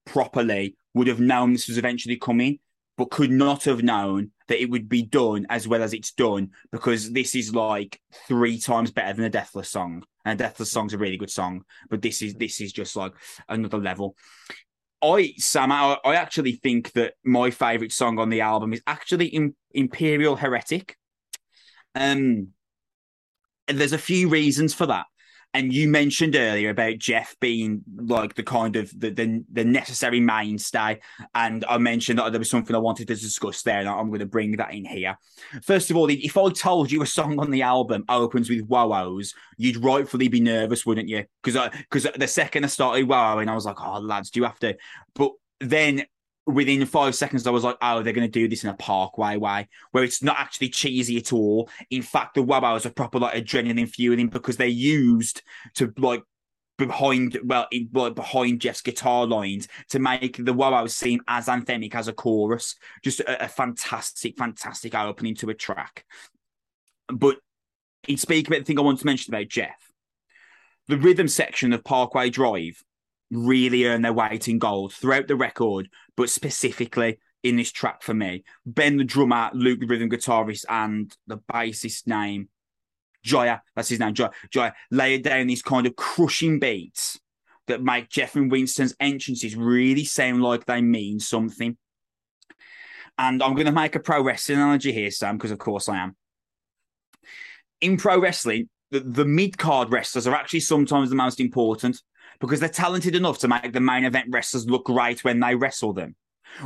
properly would have known this was eventually coming but could not have known that it would be done as well as it's done because this is like three times better than a Deathless song. And a Deathless song's a really good song, but this is this is just like another level. I Sam, I, I actually think that my favorite song on the album is actually in, Imperial Heretic. Um, there's a few reasons for that. And you mentioned earlier about Jeff being like the kind of the, the, the necessary mainstay, and I mentioned that there was something I wanted to discuss there, and I'm going to bring that in here. First of all, if I told you a song on the album opens with "Wows," you'd rightfully be nervous, wouldn't you? Because because the second I started "Wow," I was like, "Oh, lads, do you have to?" But then within five seconds, I was like, oh, they're going to do this in a parkway way, where it's not actually cheesy at all. In fact, the wabos are proper like adrenaline fueling because they're used to like behind well, in, well behind Jeff's guitar lines to make the wabos seem as anthemic as a chorus. Just a, a fantastic, fantastic opening to a track. But in speaking about the thing I want to mention about Jeff, the rhythm section of Parkway Drive really earn their weight in gold throughout the record, but specifically in this track for me. Ben, the drummer, Luke, the rhythm guitarist, and the bassist name, Joya, that's his name, Joya, Joya, lay down these kind of crushing beats that make Jeff and Winston's entrances really sound like they mean something. And I'm going to make a pro wrestling analogy here, Sam, because of course I am. In pro wrestling, the, the mid card wrestlers are actually sometimes the most important because they're talented enough to make the main event wrestlers look great when they wrestle them,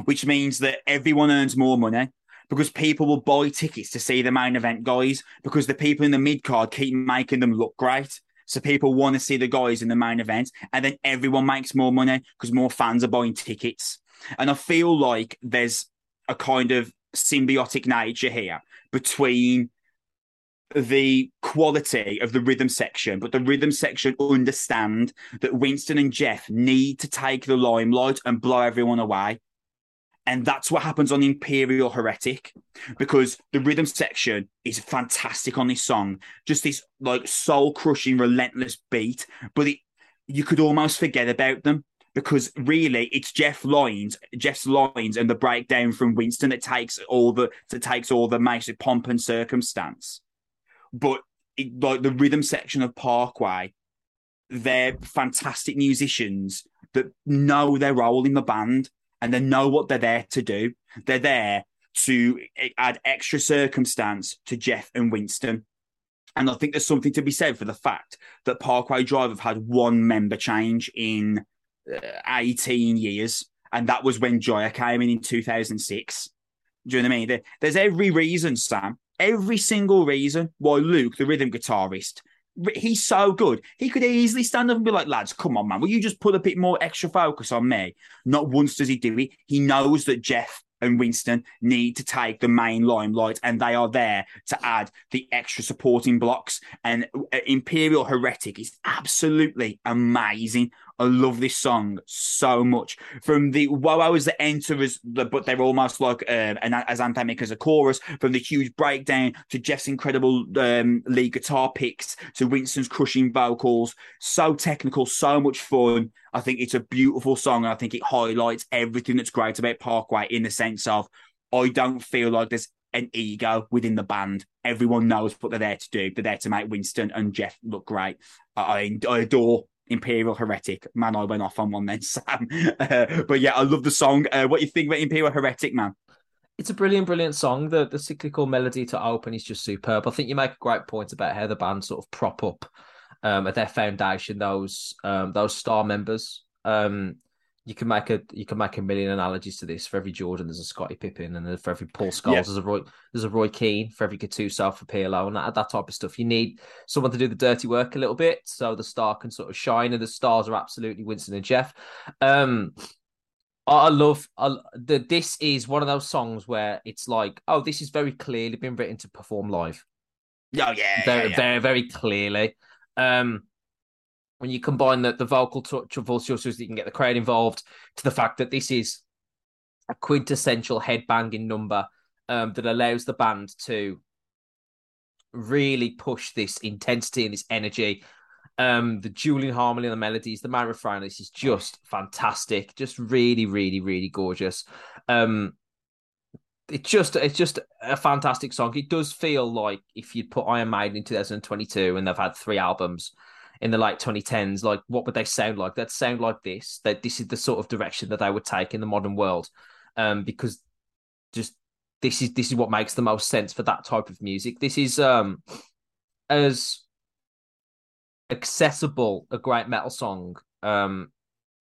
which means that everyone earns more money because people will buy tickets to see the main event guys because the people in the mid card keep making them look great. So people want to see the guys in the main event, and then everyone makes more money because more fans are buying tickets. And I feel like there's a kind of symbiotic nature here between the quality of the rhythm section, but the rhythm section understand that Winston and Jeff need to take the limelight and blow everyone away. And that's what happens on Imperial Heretic because the rhythm section is fantastic on this song. Just this like soul crushing, relentless beat, but it, you could almost forget about them because really it's Jeff lines, Jeff's lines and the breakdown from Winston that takes all the that takes all the massive pomp and circumstance but it, like the rhythm section of Parkway, they're fantastic musicians that know their role in the band and they know what they're there to do. They're there to add extra circumstance to Jeff and Winston. And I think there's something to be said for the fact that Parkway Drive have had one member change in uh, 18 years. And that was when Joya came in in 2006. Do you know what I mean? There's every reason, Sam, every single reason why Luke, the rhythm guitarist, he's so good. He could easily stand up and be like, lads, come on, man. Will you just put a bit more extra focus on me? Not once does he do it. He knows that Jeff and Winston need to take the main limelight, and they are there to add the extra supporting blocks. And uh, Imperial Heretic is absolutely amazing. I love this song so much. From the wows that enter as the, but they're almost like uh, an, as anthemic as a chorus. From the huge breakdown to Jeff's incredible um, lead guitar picks to Winston's crushing vocals, so technical, so much fun. I think it's a beautiful song, and I think it highlights everything that's great about Parkway in the sense of I don't feel like there's an ego within the band. Everyone knows what they're there to do. They're there to make Winston and Jeff look great. I, I adore Imperial Heretic. Man, I went off on one then, Sam. Uh, but yeah, I love the song. Uh, what you think about Imperial Heretic, man? It's a brilliant, brilliant song. The the cyclical melody to open is just superb. I think you make a great point about how the band sort of prop up um, at their foundation those um, those star members. Um, you can make a you can make a million analogies to this. For every Jordan, there's a Scottie Pippen, and for every Paul Scholes, yeah. there's a Roy there's a Roy Keane. For every Gattuso, for Pirlo, and that, that type of stuff. You need someone to do the dirty work a little bit, so the star can sort of shine. And the stars are absolutely Winston and Jeff. Um, I love I, the. This is one of those songs where it's like, oh, this is very clearly been written to perform live. Oh yeah, very, yeah, yeah. very, very clearly. Um, when you combine the, the vocal touch of so that you can get the crowd involved, to the fact that this is a quintessential headbanging number um, that allows the band to really push this intensity and this energy. Um, the dueling harmony and the melodies, the main refrain, this is just fantastic, just really, really, really gorgeous. Um, it's just it's just a fantastic song. It does feel like if you'd put Iron Maiden in 2022 and they've had three albums, in the late 2010s, like what would they sound like? They'd sound like this. That this is the sort of direction that they would take in the modern world, um, because just this is this is what makes the most sense for that type of music. This is um as accessible a great metal song um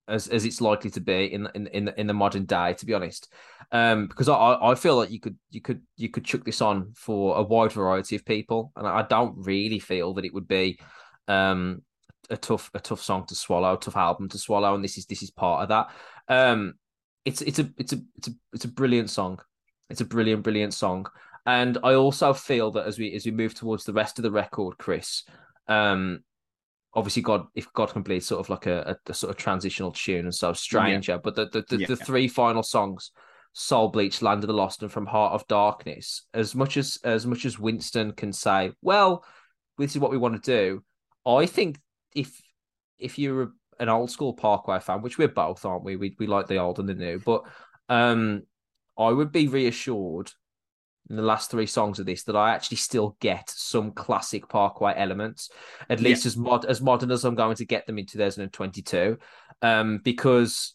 as as it's likely to be in in in in the modern day to be honest um because i i feel like you could you could you could chuck this on for a wide variety of people and i don't really feel that it would be um a tough a tough song to swallow, tough album to swallow, and this is this is part of that. Um, it's it's a it's a it's a it's a brilliant song. It's a brilliant brilliant song, and I also feel that as we as we move towards the rest of the record, Chris, um, obviously God if God can bleed sort of like a, a, a sort of transitional tune and so stranger, yeah. but the the, the, yeah. the three final songs. Soul Bleach, Land of the Lost, and From Heart of Darkness. As much as as much as Winston can say, well, this is what we want to do. I think if if you're an old school Parkway fan, which we're both, aren't we? We we like the old and the new, but um, I would be reassured in the last three songs of this that I actually still get some classic Parkway elements, at least yeah. as mod as modern as I'm going to get them in 2022, um, because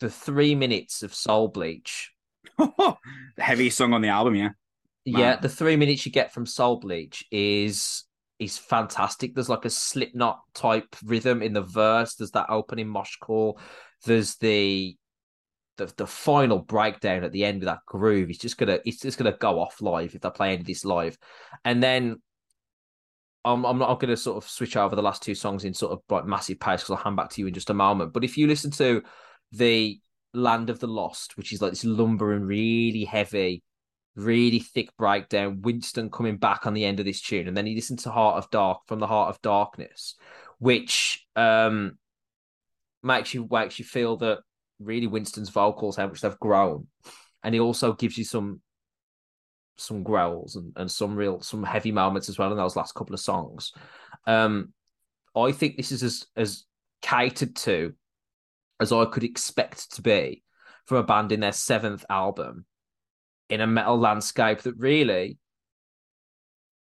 the three minutes of Soul Bleach, the heaviest song on the album, yeah. Yeah, the three minutes you get from Soul Bleach is is fantastic. There's like a Slipknot type rhythm in the verse. There's that opening mosh call. There's the the, the final breakdown at the end with that groove. It's just gonna it's just gonna go off live if they're playing this live, and then I'm I'm not gonna sort of switch over the last two songs in sort of like massive pace because I'll hand back to you in just a moment. But if you listen to the Land of the Lost, which is like this lumbering, really heavy really thick breakdown. Winston coming back on the end of this tune, and then he listened to Heart of Dark from the Heart of Darkness, which um makes you makes you feel that really Winston's vocals how much they've grown, and he also gives you some some growls and, and some real some heavy moments as well in those last couple of songs. Um, I think this is as as catered to as I could expect to be from a band in their seventh album in a metal landscape that really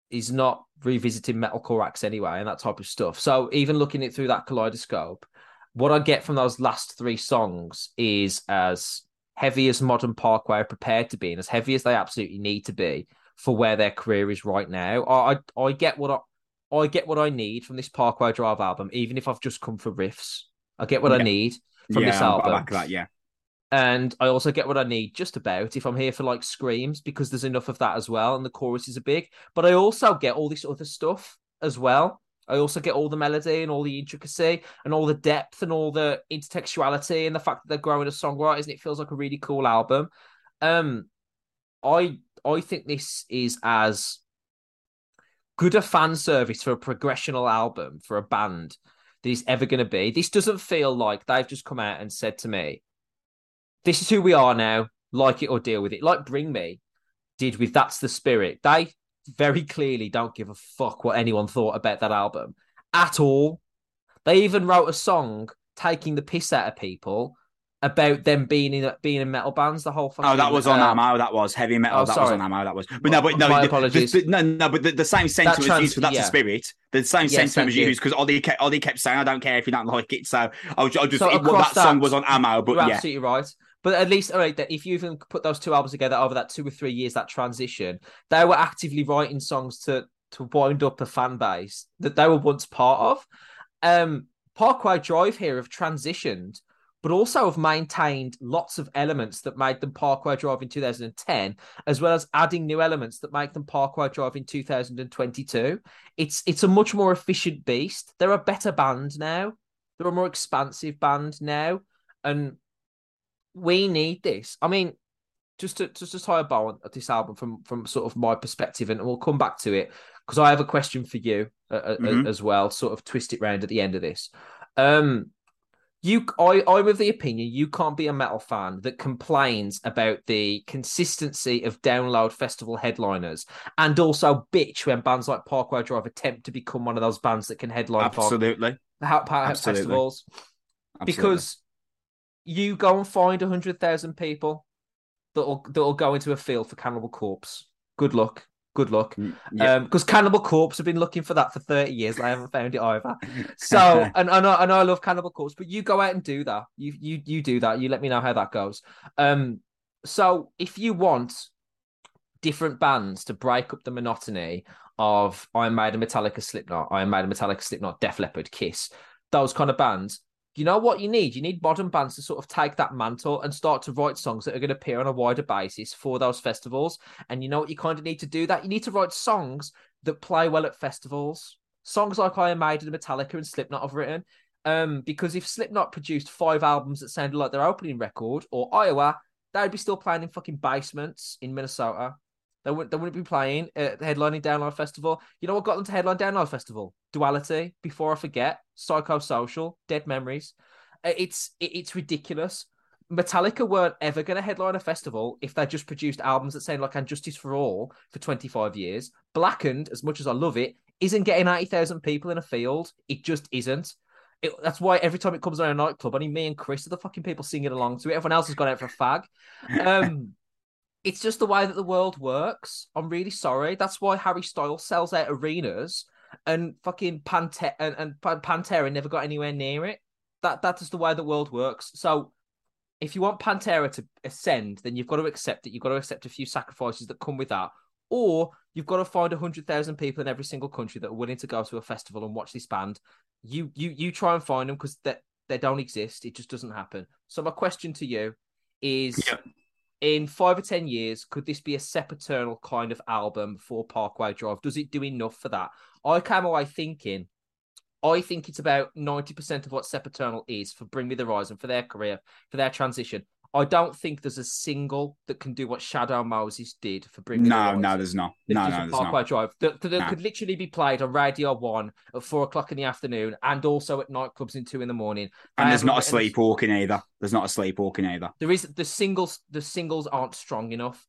is not revisiting metalcore acts anyway and that type of stuff. So even looking it through that kaleidoscope, what I get from those last three songs is as heavy as Modern Parkway are prepared to be, and as heavy as they absolutely need to be for where their career is right now. I I, I get what I I get what I need from this Parkway Drive album, even if I've just come for riffs. I get what yeah. I need from yeah, this album. That, yeah. And I also get what I need just about if I'm here for like screams because there's enough of that as well, and the choruses are big. But I also get all this other stuff as well. I also get all the melody and all the intricacy and all the depth and all the intertextuality and the fact that they're growing as songwriters and it feels like a really cool album. Um, I I think this is as good a fan service for a progressional album for a band that is ever going to be. This doesn't feel like they've just come out and said to me, "This is who we are now. Like it or deal with it." Like Bring Me did with That's the Spirit. They very clearly don't give a fuck what anyone thought about that album at all. They even wrote a song taking the piss out of people about them being in being in metal bands. The whole fucking, Oh, that was on um, amo. That was heavy metal. oh, that was on amo. That was. But no, but no. My the- apologies. the- the- no, no, but the, the same sentiment was trans- used for that's yeah. the spirit. The same Yes, sentiment was used because Ollie kept Ollie kept saying, "I don't care if you don't like it." So I was, I was just So it, well, across that song was on amo. But You're yeah, absolutely right. But at least, all right, that if you even put those two albums together over that two or three years, that transition, they were actively writing songs to to wind up a fan base that they were once part of. Um, Parkway Drive here have transitioned, but also have maintained lots of elements that made them Parkway Drive in 2010, as well as adding new elements that make them Parkway Drive in 2022. It's it's a much more efficient beast. They're a better band now. They're a more expansive band now, and we need this. I mean, just to just to tie a bow on this album from from sort of my perspective, and we'll come back to it because I have a question for you uh, uh, Mhm. as well. Sort of twist it round at the end of this. Um, you, I, I'm of the opinion you can't be a metal fan that complains about the consistency of download festival headliners and also bitch when bands like Parkway Drive attempt to become one of those bands that can headline park, absolutely, ha- pa- Absolutely. festivals absolutely. because you go and find hundred thousand people that'll that'll go into a field for Cannibal Corpse. Good luck. Good luck. Mm, yeah. because Cannibal Corpse have been looking for that for 30 years. and I haven't found it either. So, and I know, I know I love Cannibal Corpse, but you go out and do that. You, you, you do that. You let me know how that goes. Um, so if you want different bands to break up the monotony of Iron Maiden, Metallica, Slipknot, Iron Maiden, Metallica, Slipknot, Def Leppard, Kiss, those kind of bands. You know what you need? You need modern bands to sort of take that mantle and start to write songs that are going to appear on a wider basis for those festivals. And you know what you kind of need to do that? You need to write songs that play well at festivals. Songs like Iron Maiden, Metallica, and Slipknot have written. Um, because if Slipknot produced five albums that sounded like their opening record, or Iowa, they'd be still playing in fucking basements in Minnesota. They wouldn't, they wouldn't be playing at the headlining Download Festival. You know what got them to headline Download Festival? Duality, Before I Forget, Psychosocial, Dead Memories. Uh, It's it's ridiculous. Metallica weren't ever going to headline a festival if they just produced albums that sound like And Justice for All for 25 years. Blackened, as much as I love it, isn't getting 80,000 people in a field. It just isn't. It, that's why every time it comes on a nightclub, only me and Chris are the fucking people singing along to it. Everyone else has gone out for a fag. Um, it's just the way that the world works. I'm really sorry. That's why Harry Styles sells out arenas and fucking Pantera and, and Pantera never got anywhere near it. That that is the way the world works. So if you want Pantera to ascend, then you've got to accept it. You've got to accept a few sacrifices that come with that. Or you've got to find hundred thousand people in every single country that are willing to go to a festival and watch this band. You you you try and find them because they they don't exist. It just doesn't happen. So my question to you is: Yeah. In five or ten years, could this be a Sempiternal kind of album for Parkway Drive? Does it do enough for that? I came away thinking, I think it's about ninety percent of what Sempiternal is for Bring Me the Horizon for their career, for their transition. I don't think there's a single that can do what Shadow Moses did for Bring Me the no, no, there's not. No, no, a there's Parkway not. Drive that, that No. could literally be played on Radio One at four o'clock in the afternoon and also at nightclubs in two in the morning. And there's haven't a written- sleepwalking either. There's not a sleepwalking either. there is the singles the singles aren't strong enough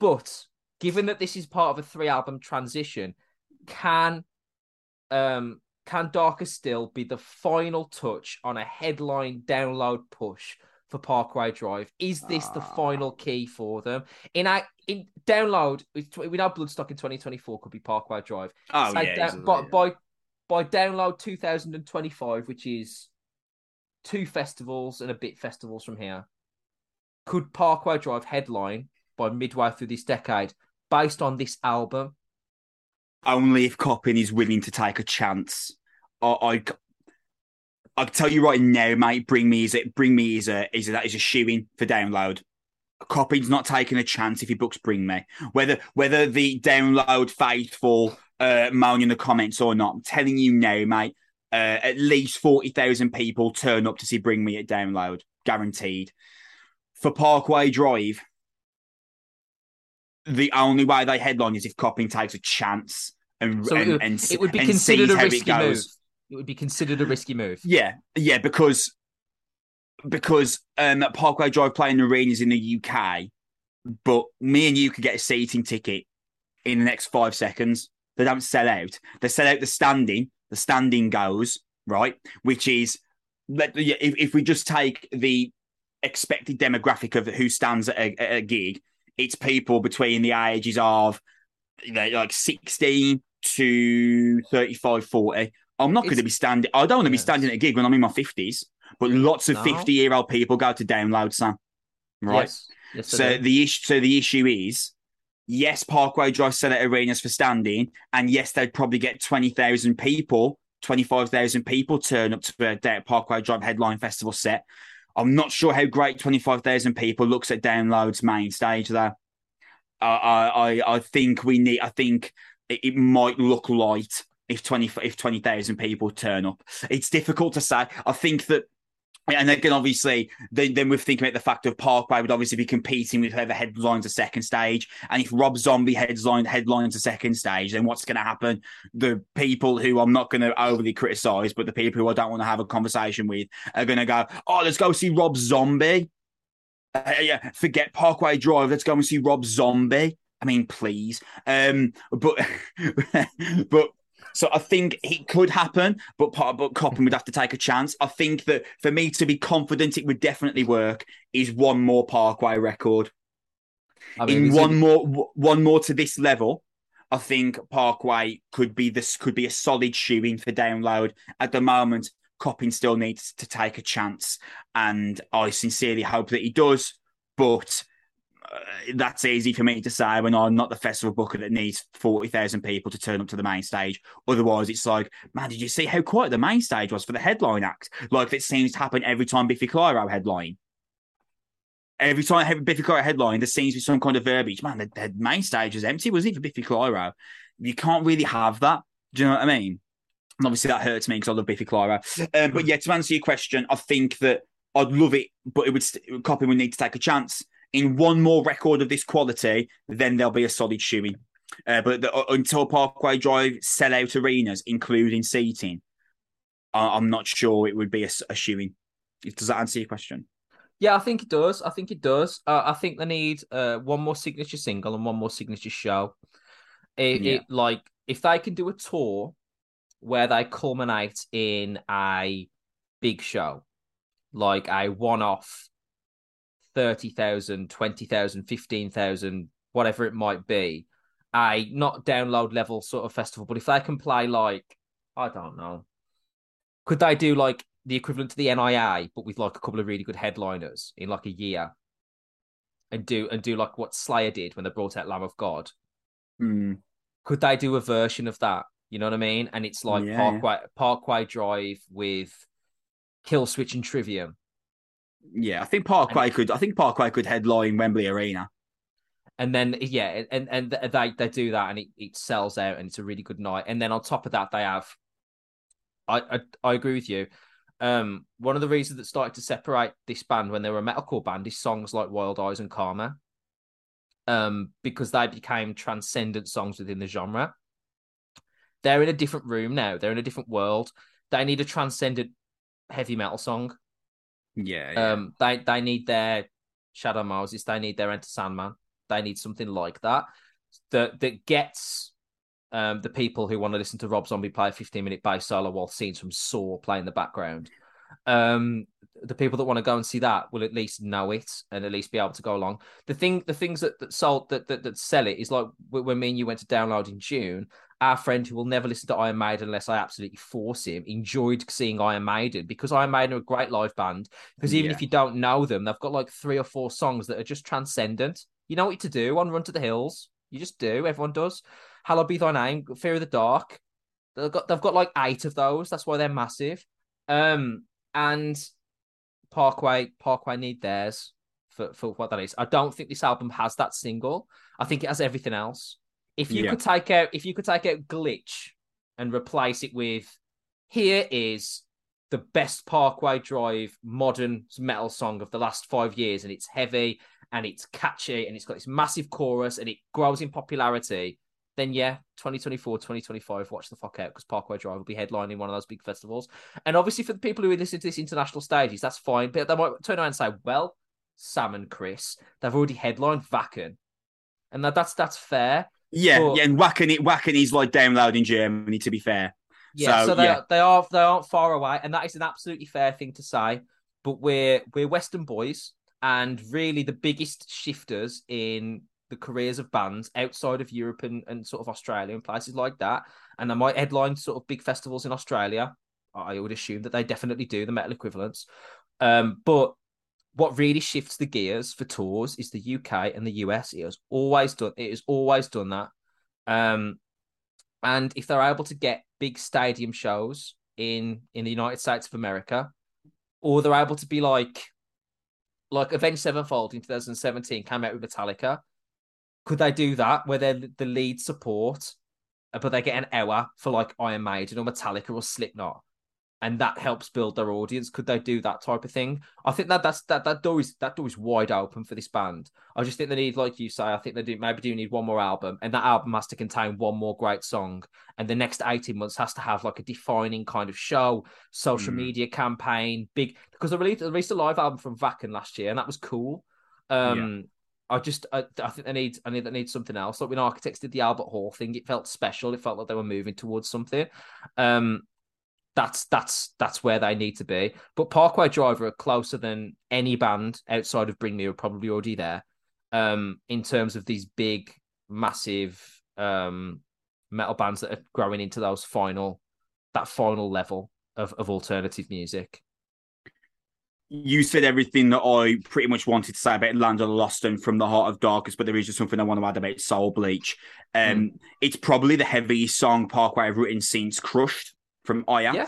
but given that this is part of a three album transition can um can darker still be the final touch on a headline download push for parkway drive is this the Ah. final key for them in a in download we know bloodstock in 2024 could be parkway drive Oh Say yeah, by, yeah. by by download 2025, which is two festivals and a bit festivals from here, could Parkway Drive headline by midway through this decade based on this album? only if Copping is willing to take a chance. I, I, I tell you right now, mate. Bring me is it? bring me is a is that is a shoeing for download. Copping's not taking a chance if he books Bring Me. Whether whether the download faithful uh, moan in the comments or not, I'm telling you now, mate. Uh, at least forty thousand people turn up to see Bring Me at download, guaranteed. For Parkway Drive, the only way they headline is if Copping takes a chance and So and, it, would- and, it would be considered a risky move. It would be considered a risky move. Yeah, yeah, because because um Parkway Drive playing arenas in the UK, but me and you could get a seating ticket in the next five seconds. They don't sell out. They sell out the standing. The standing goes right, which is if, if we just take the expected demographic of who stands at a, at a gig, it's people between the ages of you know, like 16 to 35, 40. I'm not going to be standing. I don't want to be standing at a gig when I'm in my 50s, but lots of 50 year old people go to download, Sam. Right. Yes. Yes. So the issue, so the issue is, yes, Parkway Drive sell out arenas for standing, and yes, they'd probably get twenty thousand people, twenty five thousand people turn up to a day at Parkway Drive headline festival set. I'm not sure how great twenty five thousand people looks at downloads main stage though. I I I- I think we need. I think it, it might look light if twenty if twenty thousand people turn up. It's difficult to say. I think that. And again, obviously, then, then we're thinking about the fact of Parkway would obviously be competing with whoever headlines a second stage. And if Rob Zombie headline headlines a second stage, then what's going to happen? The people who I'm not going to overly criticize, but the people who I don't want to have a conversation with are going to go, "Oh, let's go see Rob Zombie." Uh, yeah, forget Parkway Drive. Let's go and see Rob Zombie. I mean, please. Um, but but so I think it could happen, but part but Copping would have to take a chance. I think that for me to be confident it would definitely work is one more Parkway record. I mean, In one it- more one more to this level, I think Parkway could be this could be a solid shoe-in for download. At the moment, Copping still needs to take a chance, and I sincerely hope that he does. But that's easy for me to say when I'm not the festival booker that needs 40,000 people to turn up to the main stage. Otherwise, it's like, man, did you see how quiet the main stage was for the headline act? Like it seems to happen every time Biffy Clyro headline. Every time Biffy Clyro headline, there seems to be some kind of verbiage. Man, the, the main stage was empty, wasn't it, for Biffy Clyro? You can't really have that. Do you know what I mean? And obviously that hurts me because I love Biffy Clyro. Um, but yeah, to answer your question, I think that I'd love it, but it would st- Copy would need to take a chance in one more record of this quality, then there'll be a solid shoeing. Uh, but the, uh, until Parkway Drive sell out arenas, including seating, I, I'm not sure it would be a, a shoeing. Does that answer your question? Yeah, I think it does. I think it does. Uh, I think they need uh, one more signature single and one more signature show. It, Yeah. it like if they can do a tour where they culminate in a big show, like a one-off 30,000, 20,000, 15,000, whatever it might be, a not download level sort of festival, but if they can play like I don't know, could they do like the equivalent to the NIA, but with like a couple of really good headliners in like a year, and do and do like what Slayer did when they brought out Lamb of God? Mm, Could they do a version of that? You know what I mean? And it's like Yeah, yeah. Parkway Parkway Drive with Killswitch and Trivium, yeah, I think Parkway could. I think Parkway could headline Wembley Arena. and then yeah, and and they they do that, and it, it sells out, and it's a really good night. And then on top of that, they have. I I, I agree with you. Um, one of the reasons that started to separate this band when they were a metalcore band is songs like Wild Eyes and Karma. Um, because they became transcendent songs within the genre. They're in a different room now. They're in a different world. They need a transcendent heavy metal song. Yeah, Um, they they need their Shadow Moses. They need their Enter Sandman. They need something like that that that gets um the people who want to listen to Rob Zombie play a fifteen minute bass solo while scenes from Saw play in the background. Um, the people that want to go and see that will at least know it and at least be able to go along. The thing, the things that that sold that that, that sell it is like when me and you went to download in June. Our friend who will never listen to Iron Maiden unless I absolutely force him enjoyed seeing Iron Maiden because Iron Maiden are a great live band. Because even Yeah. if you don't know them, they've got like three or four songs that are just transcendent. You know what to do on Run to the Hills. You just do. Everyone does. Hallowed be thy name. Fear of the Dark. They've got they've got like eight of those. That's why they're massive. Um, and Parkway Parkway need theirs for for what that is. I don't think this album has that single. I think it has everything else. If you Yeah. could take out if you could take out glitch and replace it with here is the best Parkway Drive modern metal song of the last five years, and it's heavy and it's catchy and it's got this massive chorus and it grows in popularity, then yeah, 2024, 2025, watch the fuck out because Parkway Drive will be headlining one of those big festivals. And obviously, for the people who listen to this international stages, that's fine. But they might turn around and say, well, Sam and Chris, they've already headlined Wacken. And that, that's that's fair. Yeah, But- yeah, and Wacken, it, Wacken is like download in Germany. To be fair, Yeah, so, So, they yeah. they are they aren't far away, and that is an absolutely fair thing to say. But we're we're Western boys, and really the biggest shifters in the careers of bands outside of Europe and, and sort of Australia and places like that. And they might headline sort of big festivals in Australia. I would assume that they definitely do the metal equivalents. Um, but what really shifts the gears for tours is the UK and the US. It has always done. It has always done that. Um, and if they're able to get big stadium shows in in the United States of America, or they're able to be like like Avenged Sevenfold in 2017 came out with Metallica, could they do that where they're the lead support, uh, but they get an hour for like Iron Maiden or Metallica or Slipknot? And that helps build their audience. Could they do that type of thing? I think that that's that that door is that door is wide open for this band. I just think they need, like you say, I think they do maybe do need one more album, and that album has to contain one more great song. And the next 18 months has to have like a defining kind of show, social Mm. media campaign, big because they released, they released a live album from Wacken last year, and that was cool. Um I just I, I think they need I need that need something else. Like when Architects did the Albert Hall thing, it felt special. It felt like they were moving towards something. Um that's that's that's where they need to be. But Parkway Driver are closer than any band outside of Bring Me are probably already there. Um, in terms of these big, massive um metal bands that are growing into those final that final level of, of alternative music. You said everything that I pretty much wanted to say about Land of Lost and From the Heart of Darkness, but there is just something I want to add about Soul Bleach. Um, It's probably the heaviest song Parkway have written since Crushed from Ire. Yeah.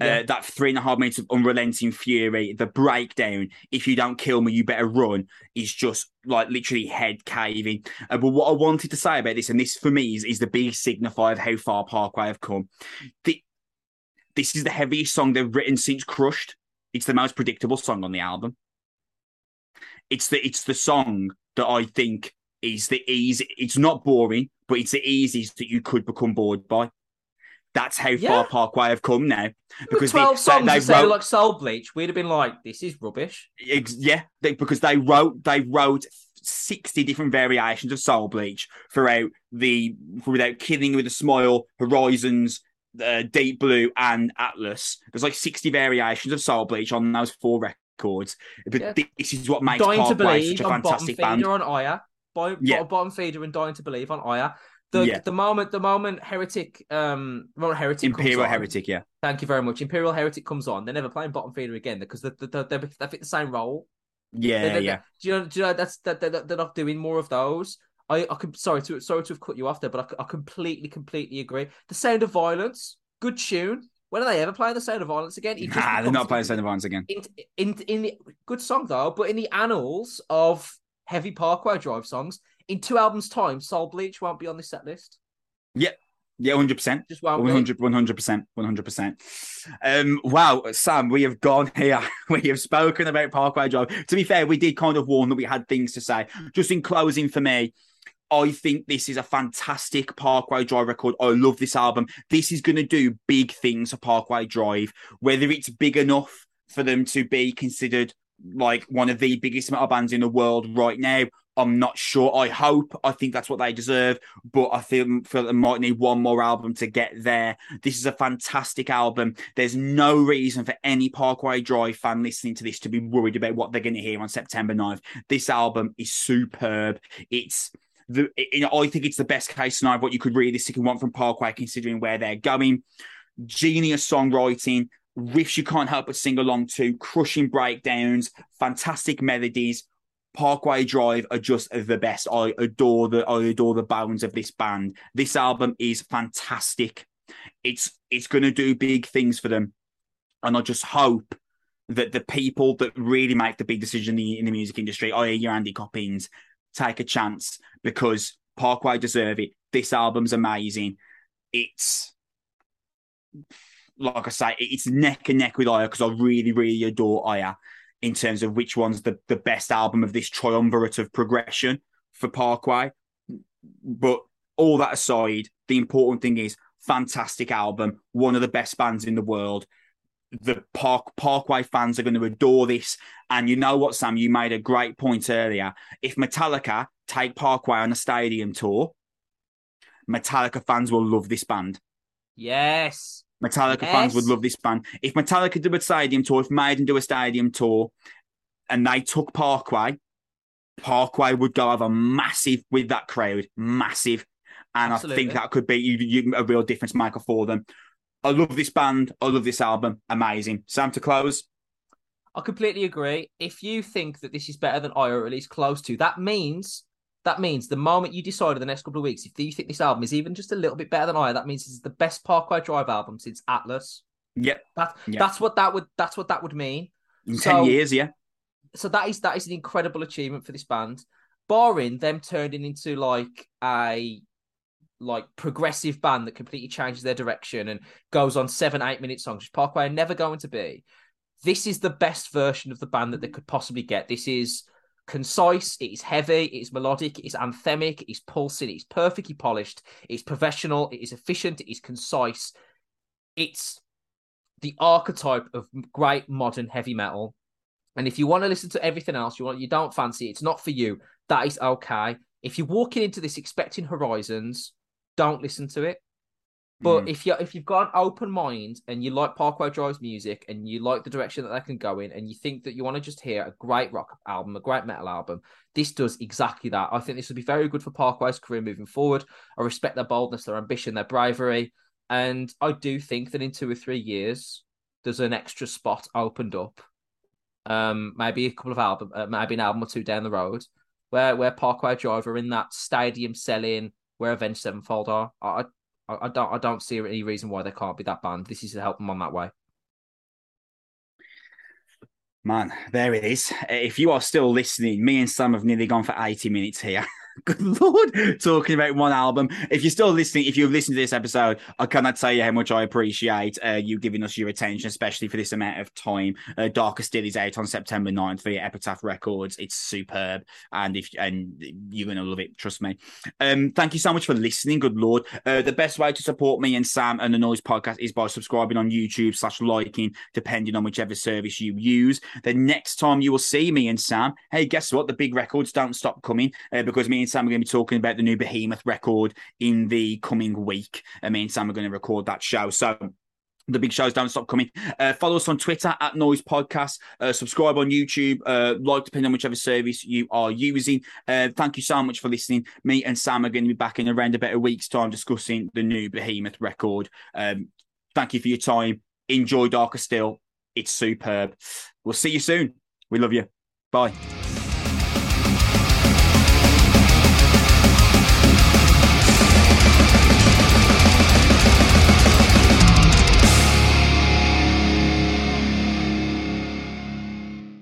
Uh, Yeah. that three and a half minutes of unrelenting fury, the breakdown, if you don't kill me, you better run, is just like literally head caving. Uh, but what I wanted to say about this, and this for me is, is the big signifier of how far Parkway have come. The, this is the heaviest song they've written since Crushed. It's the most predictable song on the album. It's the it's the song that I think is the easy. It's not boring, but it's the easiest that you could become bored by. That's how Yeah. far Parkway have come now. Because 12 they- songs they sounded wrote- like Soul Bleach, we'd have been like, this is rubbish. Ex- yeah, they, because they wrote they wrote sixty different variations of Soul Bleach throughout the without killing with a smile, Horizons, uh, Deep Blue, and Atlas. There's like sixty variations of Soul Bleach on those four records. But Yeah. this is what makes Dying to Believe such a fantastic Feeder band. on Ire. Yeah. Bottom Feeder and Dying to Believe on Ire. The, Yeah. the moment the moment Heretic um moment Heretic Imperial Heretic, yeah. Thank you very much. Imperial Heretic comes on. They're never playing Bottom Feeder again because they, they, they, they fit the same role. Yeah, They- they- yeah. Do you know? Do you know that's that they're, they're not doing more of those. I I could sorry to sorry to have cut you off there, but I, I completely completely agree. The Sound of Violence, good tune. When are they ever playing the Sound of Violence again? It Nah, they're not playing the Sound of Violence again. in in in the good song though, but in the annals of heavy Parkway Drive songs, in two albums' time, Soul Bleach won't be on this set list. Yeah, yeah, hundred percent. Just won't be. 100 percent, one hundred percent. Um, wow, Sam, we have gone here. We have spoken about Parkway Drive. To be fair, we did kind of warn that we had things to say. Just in closing, for me, I think this is a fantastic Parkway Drive record. I love this album. This is going to do big things for Parkway Drive. Whether it's big enough for them to be considered like one of the biggest metal bands in the world right now, I'm not sure. I hope. I think that's what they deserve but I feel, feel they might need one more album to get there. This is a fantastic album. There's no reason for any Parkway Drive fan listening to this to be worried about what they're going to hear on September 9th. This album is superb. It's the, you know, I think it's the best case scenario what you could realistically want from Parkway, considering where they're going. Genius songwriting, riffs you can't help but sing along to, crushing breakdowns, fantastic melodies. Parkway Drive are just the best. I adore the I adore the bones of this band. This album is fantastic. It's it's going to do big things for them, and I just hope that the people that really make the big decision in the, in the music industry, i.e., your Andy Coppings, take a chance because Parkway deserve it. This album's amazing. It's like I say, it's neck and neck with Ire because I really, really adore Ire. in terms of which one's the, the best album of this triumvirate of progression for Parkway. But all that aside, the important thing is fantastic album, one of the best bands in the world. The Park Parkway fans are going to adore this. And you know what, Sam? You made a great point earlier. If Metallica take Parkway on a stadium tour, Metallica fans will love this band. Yes. Metallica Yes. fans would love this band. If Metallica do a stadium tour, if Maiden do a stadium tour, and they took Parkway, Parkway would go over massive with that crowd, massive. And I think that could be you, you, a real difference maker for them. Ire love this band. Ire love this album. Amazing. Sam to close. I completely agree. If you think that this is better than I, or at least close to, that means that means the moment you decide in the next couple of weeks, if you think this album is even just a little bit better than I, that means it's the best Parkway Drive album since Atlas. Yep. That Yeah. that's what that would that's what that would mean. In So- 10 years, yeah. So that is that is an incredible achievement for this band. Barring them turning into like a like progressive band that completely changes their direction and goes on seven, eight minute songs, which Parkway are never going to be. This is the best version of the band that they could possibly get. This is concise, it is heavy, it is melodic, it is anthemic, it is pulsing, it is perfectly polished, it's professional, it is efficient, it is concise. It's the archetype of great modern heavy metal. And if you want to listen to everything else, you want you don't fancy it, it's not for you. That is okay. If you're walking into this expecting horizons, don't listen to it. But Mm. if you if you've got an open mind and you like Parkway Drive's music and you like the direction that they can go in and you think that you want to just hear a great rock album, a great metal album, this does exactly that. I think this would be very good for Parkway's career moving forward. I respect their boldness, their ambition, their bravery, and I do think that in two or three years there's an extra spot opened up. Um, maybe a couple of album, uh, maybe an album or two down the road, where where Parkway Drive are in that stadium selling where Avenged Sevenfold are. I, I I don't I don't see any reason why they can't be that band. This is to help them on that way. Man, there it is. If you are still listening, me and Sam have nearly gone for 80 minutes here. Good Lord, talking about one album. If you're still listening, if you've listened to this episode, I cannot tell you how much I appreciate uh, you giving us your attention, especially for this amount of time. Uh, Darker Still is out on September 9th via Epitaph Records. It's superb, and if and you're gonna love it, trust me. Um, thank you so much for listening. Good Lord, uh, the best way to support me and Sam and the Noise Podcast is by subscribing on YouTube slash liking, depending on whichever service you use. The next time you will see me and Sam, hey, guess what? The big records don't stop coming uh, because me and Sam are going to be talking about the new Behemoth record in the coming week. And me and Sam are going to record that show. So the big shows don't stop coming. Uh, follow us on Twitter at Noise Podcast. Uh, subscribe on YouTube. Uh, like, depending on whichever service you are using. Uh, thank you so much for listening. Me and Sam are going to be back in around about a week's time discussing the new Behemoth record. Um, thank you for your time. Enjoy Darker Still. It's superb. We'll see you soon. We love you. Bye.